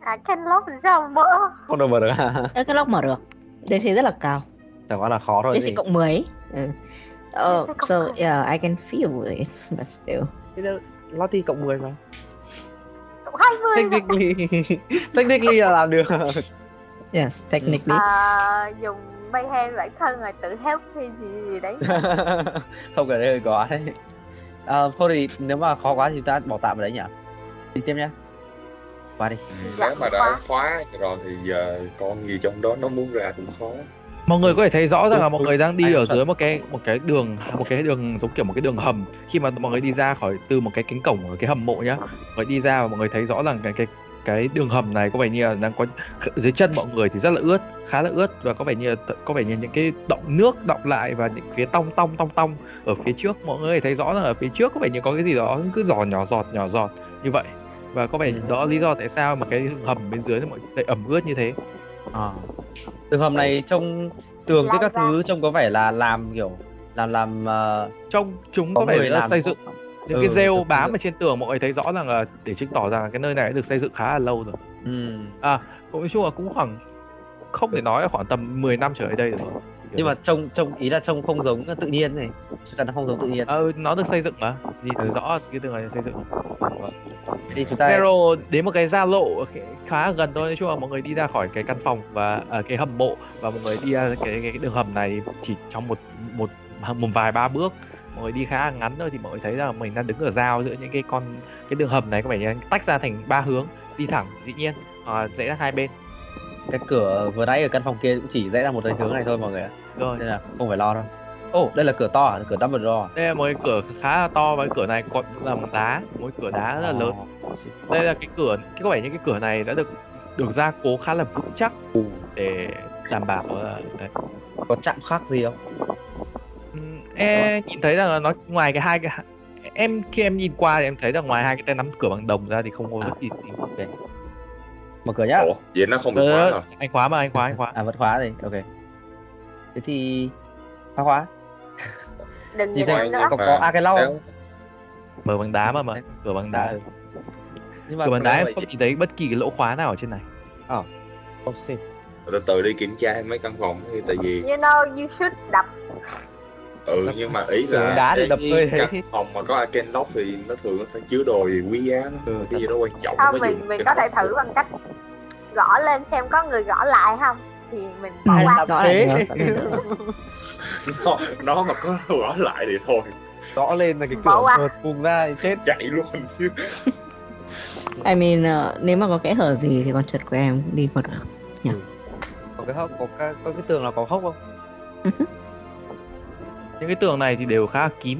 À, can lock làm sao mà mở? không được mở được à? Cái lock mở được DC rất là cao chẳng qua là khó thôi DC gì cộng 10 ấy. ừ. Oh, so 10. yeah, I can feel it, (laughs) but still. Lottie cộng 10 mà Cộng 20 mà. technically (laughs) technically là làm được Yes, technically. À, dùng bay hand bản thân rồi tự help hay gì gì đấy. (laughs) không cái đấy hơi quá đấy à, thôi thì nếu mà khó quá thì chúng ta bỏ tạm ở đấy nhỉ đi tiếp nhé qua đi. Nếu mà đã khóa rồi thì giờ con gì trong đó nó muốn ra cũng khó. mọi người có thể thấy rõ rằng là mọi người đang đi ở dưới một cái một cái đường một cái đường giống kiểu một cái đường hầm. Khi mà mọi người đi ra khỏi từ một cái cánh cổng ở cái hầm mộ nhá mọi người đi ra và mọi người thấy rõ rằng cái cái cái đường hầm này có vẻ như là đang có dưới chân mọi người thì rất là ướt khá là ướt và có vẻ như là, có vẻ như những cái động nước động lại và những phía tong tong tong tong ở phía trước. Mọi người thấy rõ rằng ở phía trước có vẻ như có cái gì đó cứ giò nhỏ giọt nhỏ giọt như vậy và có vẻ Ừ. đó lý do tại sao mà cái hầm bên dưới nó mọi lại ẩm ướt như thế à. đường hầm này trông tường với các thứ trông có vẻ là làm kiểu làm làm uh, trong chúng Có có vẻ người là làm xây dựng những Ừ, cái rêu bám ở trên tường mọi người thấy rõ rằng là để chứng tỏ rằng là cái nơi này đã được xây dựng khá là lâu rồi ừm. cũng nói chung là cũng khoảng không thể nói là khoảng tầm 10 năm trở lại đây rồi nhưng mà trông trông ý là trông không giống tự nhiên này. Chắc chắn nó không giống tự nhiên. Ờ, nó được xây dựng mà. Nhìn thấy rõ cái tường này xây dựng. Thì chúng ta Zero đến một cái giao lộ khá gần thôi. Nói chung là mọi người đi ra khỏi cái căn phòng và à, cái hầm mộ và mọi người đi ra cái, cái, cái đường hầm này chỉ trong một một một vài ba bước. Mọi người đi khá ngắn thôi thì mọi người thấy là mình đang đứng ở giao giữa những cái con cái đường hầm này có vẻ như tách ra thành ba hướng đi thẳng dĩ nhiên à, rẽ ra hai bên cái cửa vừa nãy ở căn phòng kia cũng chỉ rẽ ra một cái hướng này thôi mọi người ạ. Rồi. Nên là không phải lo đâu. Ồ. Đây là cửa to à cửa double door à? đây là một cái cửa khá là to và cái cửa này có là bằng đá một cái cửa đá rất là lớn. Đây là cái cửa cái có vẻ như cái cửa này đã được được gia cố khá là vững chắc để đảm bảo là đấy. có chạm khắc gì không? Ừm, em nhìn thấy rằng là nó ngoài cái hai cái em khi em nhìn qua thì em thấy rằng ngoài hai cái tay nắm cửa bằng đồng ra thì không có À. bất kỳ gì mở cửa nhá. Ủa, vậy nó không bị Ờ, khóa hả? anh khóa mà anh khóa anh khóa. À vẫn khóa rồi ok. Thế thì khóa khóa. (laughs) Đừng nhìn nữa. có có à cái lau mở bằng đá mà mà cửa bằng đá. Đá. nhưng mà cửa bằng đá em không nhìn thấy bất kỳ cái lỗ khóa nào ở trên này. Không xin từ từ đi kiểm tra mấy căn phòng đi tại vì you know you should đập. Ừ nhưng mà ý là đá thì cái đập hơi căn phòng mà có arcane lock thì nó thường nó phải chứa đồ gì quý giá. Ừ, cái gì đó quan trọng không mình mình cái có thể thử bằng cách gõ lên xem có người gõ lại không. Thì mình bỏ Ừ, qua. gõ lại được, nó mà có gõ lại thì thôi. Gõ lên là cái cửa vượt vùng ra thì chết. Chạy luôn chứ. I mean, ờ, nếu mà có kẽ hở gì thì con chuột của em cũng đi vào được. có cái hốc có cái có cái tường nào có hốc không? Những cái tường này thì đều khá là kín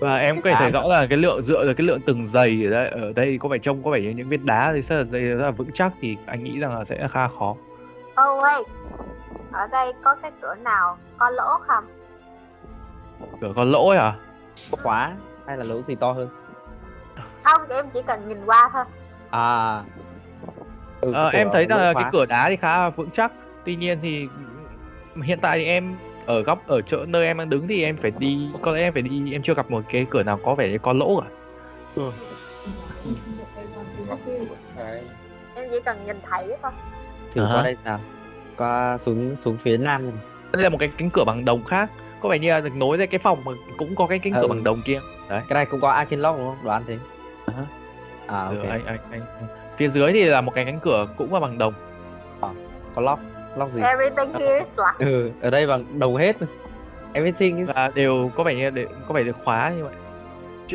và em có thể À. thấy rõ là cái lượng dựa vào cái lượng từng giày ở đây ở đây có vẻ trông có vẻ như những viên đá thì rất là dày rất là vững chắc thì anh nghĩ rằng là sẽ khá khó. Oh wait ở đây có cái cửa nào có lỗ không? Cửa có lỗ ấy à có khóa hay là lỗ gì to hơn? Không em chỉ cần nhìn qua thôi. À. Ừ, Ờ, cái em thấy rằng là khóa. cái cửa đá thì khá là vững chắc. Tuy nhiên thì hiện tại thì em ở góc ở chỗ nơi em đang đứng thì em phải đi có lẽ em phải đi em chưa gặp một cái cửa nào có vẻ như có lỗ cả. Đấy. em chỉ cần nhìn thấy thôi. Thử À qua đây nào. Qua xuống xuống phía nam này. đây là một cái cánh cửa bằng đồng khác. Có vẻ như là được nối ra cái phòng mà cũng có cái cánh cửa Ừ. bằng đồng kia. Đấy. Cái này cũng có Arkin Lock đúng không? Đoán thế. À ha. à Ừ, ok. anh, anh, anh, phía dưới thì là một cái cánh cửa cũng là bằng đồng. Có lock lock gì? Everything here is locked. Ừ ở đây bằng đồng hết everything và đều có vẻ như đều, có vẻ được khóa như vậy.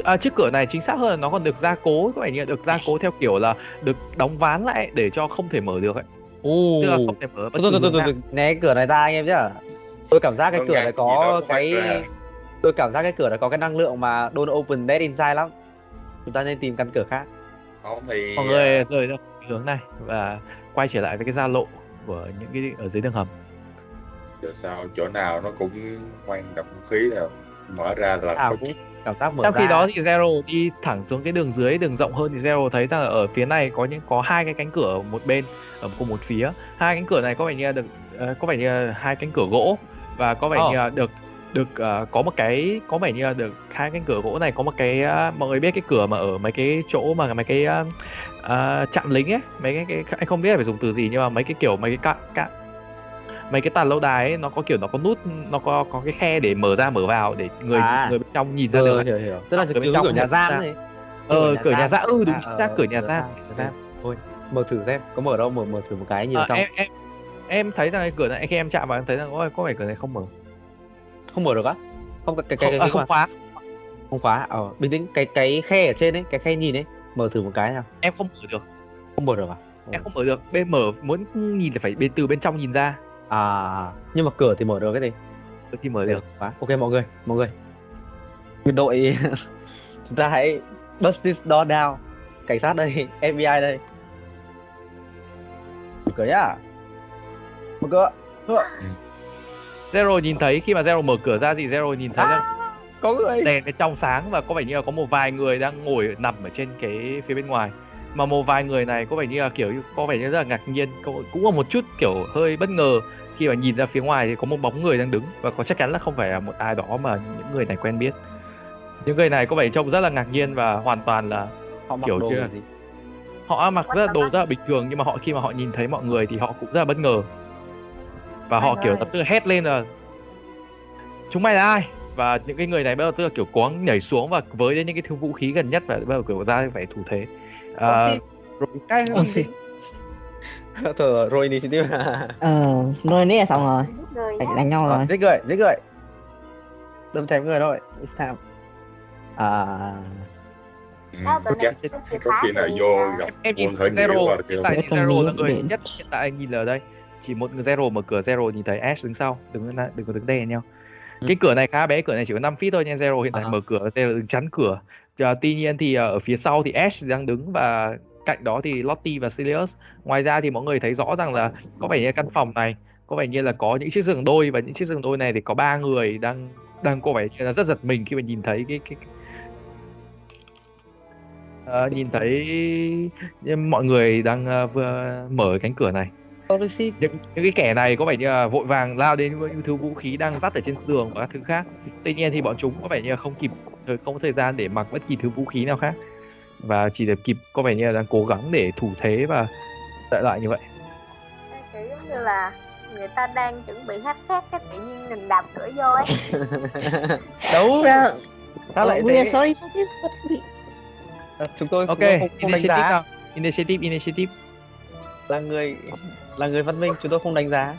À, chiếc cửa này chính xác hơn là nó còn được gia cố có vẻ như được gia cố theo kiểu là được đóng ván lại để cho không thể mở được ấy. Ồ. tức là không thể mở bất cứ từ từ né cái cửa này ra anh em chứ tôi cảm giác cái cửa này có cái tôi cảm giác cái cửa này có cái năng lượng mà don't open that inside lắm. Chúng ta nên tìm căn cửa khác. Không thì mọi người rời ra hướng này và quay trở lại với cái giao lộ của những cái ở dưới đường hầm. Giờ sao chỗ nào nó cũng hoang đập khí nào mở ra là à có cũng cảm giác mở trong khi ra. đó thì Zero đi thẳng xuống cái đường dưới đường rộng hơn thì Zero thấy rằng ở phía này có những có hai cái cánh cửa ở một bên ở cùng một phía. Hai cánh cửa này có vẻ như là được ờ, có vẻ như là hai cánh cửa gỗ và có vẻ Ồ. như là được được ờ, có một cái có vẻ như là được hai cánh cửa gỗ này có một cái ờ, mọi người biết cái cửa mà ở mấy cái chỗ mà mấy cái ờ, ờ, trạm lính ấy mấy cái, cái anh không biết là phải dùng từ gì nhưng mà mấy cái kiểu mấy cái cạ cạ mấy cái tàn lâu đài ấy nó có kiểu nó có nút nó có có cái khe để mở ra mở vào để người À. người bên trong nhìn ra ừ, được hiểu hiểu. Tức là trong kiểu nhà không giam này ờ cửa nhà giam ừ đúng À, xác ờ, cửa nhà cửa giam cửa nhà thôi mở thử xem có mở đâu mở mở thử một cái nhìn Ờ, trong. em em em thấy rằng cái cửa này khi em chạm vào em thấy rằng ôi có vẻ cửa này không mở không mở được á? Không cái cái không, cái, à, cái không mà- khóa. Không khóa ờ bình tĩnh cái cái khe ở trên ấy cái khe nhìn ấy mở thử một cái nào. Em không mở được. Không mở được à? Em không mở được. Bên mở muốn nhìn là phải bên từ bên trong nhìn ra. À nhưng mà cửa thì mở được cái gì? Thì mở được. Quá. ok mọi người mọi người. Biệt đội (laughs) chúng ta hãy bust this door down. Cảnh sát đây (laughs) FBI đây. Mở cửa nhá. Mở cửa Zero nhìn thấy khi mà Zero mở cửa ra thì Zero nhìn thấy rằng có người. Đèn cái trong sáng và có vẻ như là có một vài người đang ngồi nằm ở trên cái phía bên ngoài. Mà một vài người này có vẻ như là kiểu có vẻ như rất là ngạc nhiên cũng có một chút kiểu hơi bất ngờ. Khi mà nhìn ra phía ngoài thì có một bóng người đang đứng và có chắc chắn là không phải là một ai đó mà những người này quen biết. Những người này có vẻ trông rất là ngạc nhiên và hoàn toàn là họ mặc kiểu đồ như là- gì họ mặc rất là đồ rất là bình thường nhưng mà họ khi mà họ nhìn thấy mọi người thì họ cũng rất là bất ngờ và họ kiểu lập tức hét lên là chúng mày là ai? Và những cái người này bắt đầu tức là kiểu cố gắng nhảy xuống và với đến những cái thứ vũ khí gần nhất và bắt đầu kiểu ra phải thủ thế. À, rồi cái Ồ, xì. (laughs) Thôi rồi initiative Ờ, rồi nãy là xong rồi. Phải đánh nhau rồi. giết người giết người đâm chém người thôi It's time à. Ừ, chìa có khi nào vô à, gặp em nhìn zero hiện tại zero là người nhất hiện tại anh nhìn ở đây chỉ một người zero mở cửa zero nhìn thấy ash đứng sau đừng có đừng có đứng đè nhau Ừ. cái cửa này khá bé cửa này chỉ có 5 feet thôi nha zero hiện tại À. mở cửa zero đứng chắn cửa Và tuy nhiên thì ờ, ở phía sau thì ash đang đứng và cạnh đó thì lottie và sirius ngoài ra thì mọi người thấy rõ rằng là có vẻ như căn phòng này có vẻ như là có những chiếc giường đôi và những chiếc giường đôi này thì có ba người đang đang có vẻ như là rất giật mình khi mà nhìn thấy cái cái, cái Ờ, nhìn thấy mọi người đang ờ, vừa mở cánh cửa này những những cái kẻ này có vẻ như là vội vàng lao đến với những thứ vũ khí đang vắt ở trên giường và các thứ khác. Tuy nhiên thì bọn chúng có vẻ như là không kịp thời- không có thời gian để mặc bất kỳ thứ vũ khí nào khác. Và chỉ được kịp có vẻ như là đang cố gắng để thủ thế và đợi lại như vậy. Kiểu giống như là người ta đang chuẩn bị hấp sát cái tự nhiên mình đạp cửa vô ấy. (laughs) Đấu Well, ta lại are thế sorry for this, but we... Ờ, chúng tôi ok không, không đánh initiative giá. nào? Initiative initiative. Là người là người văn minh, chúng tôi không đánh giá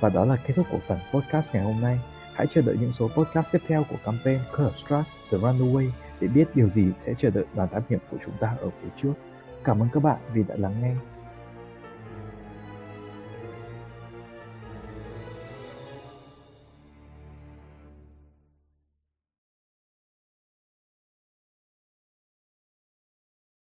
Và đó là kết thúc của phần podcast ngày hôm nay. Hãy chờ đợi những số podcast tiếp theo của campaign Curse of The Runaway để biết điều gì sẽ chờ đợi đoàn thám hiểm của chúng ta ở phía trước. Cảm ơn các bạn vì đã lắng nghe.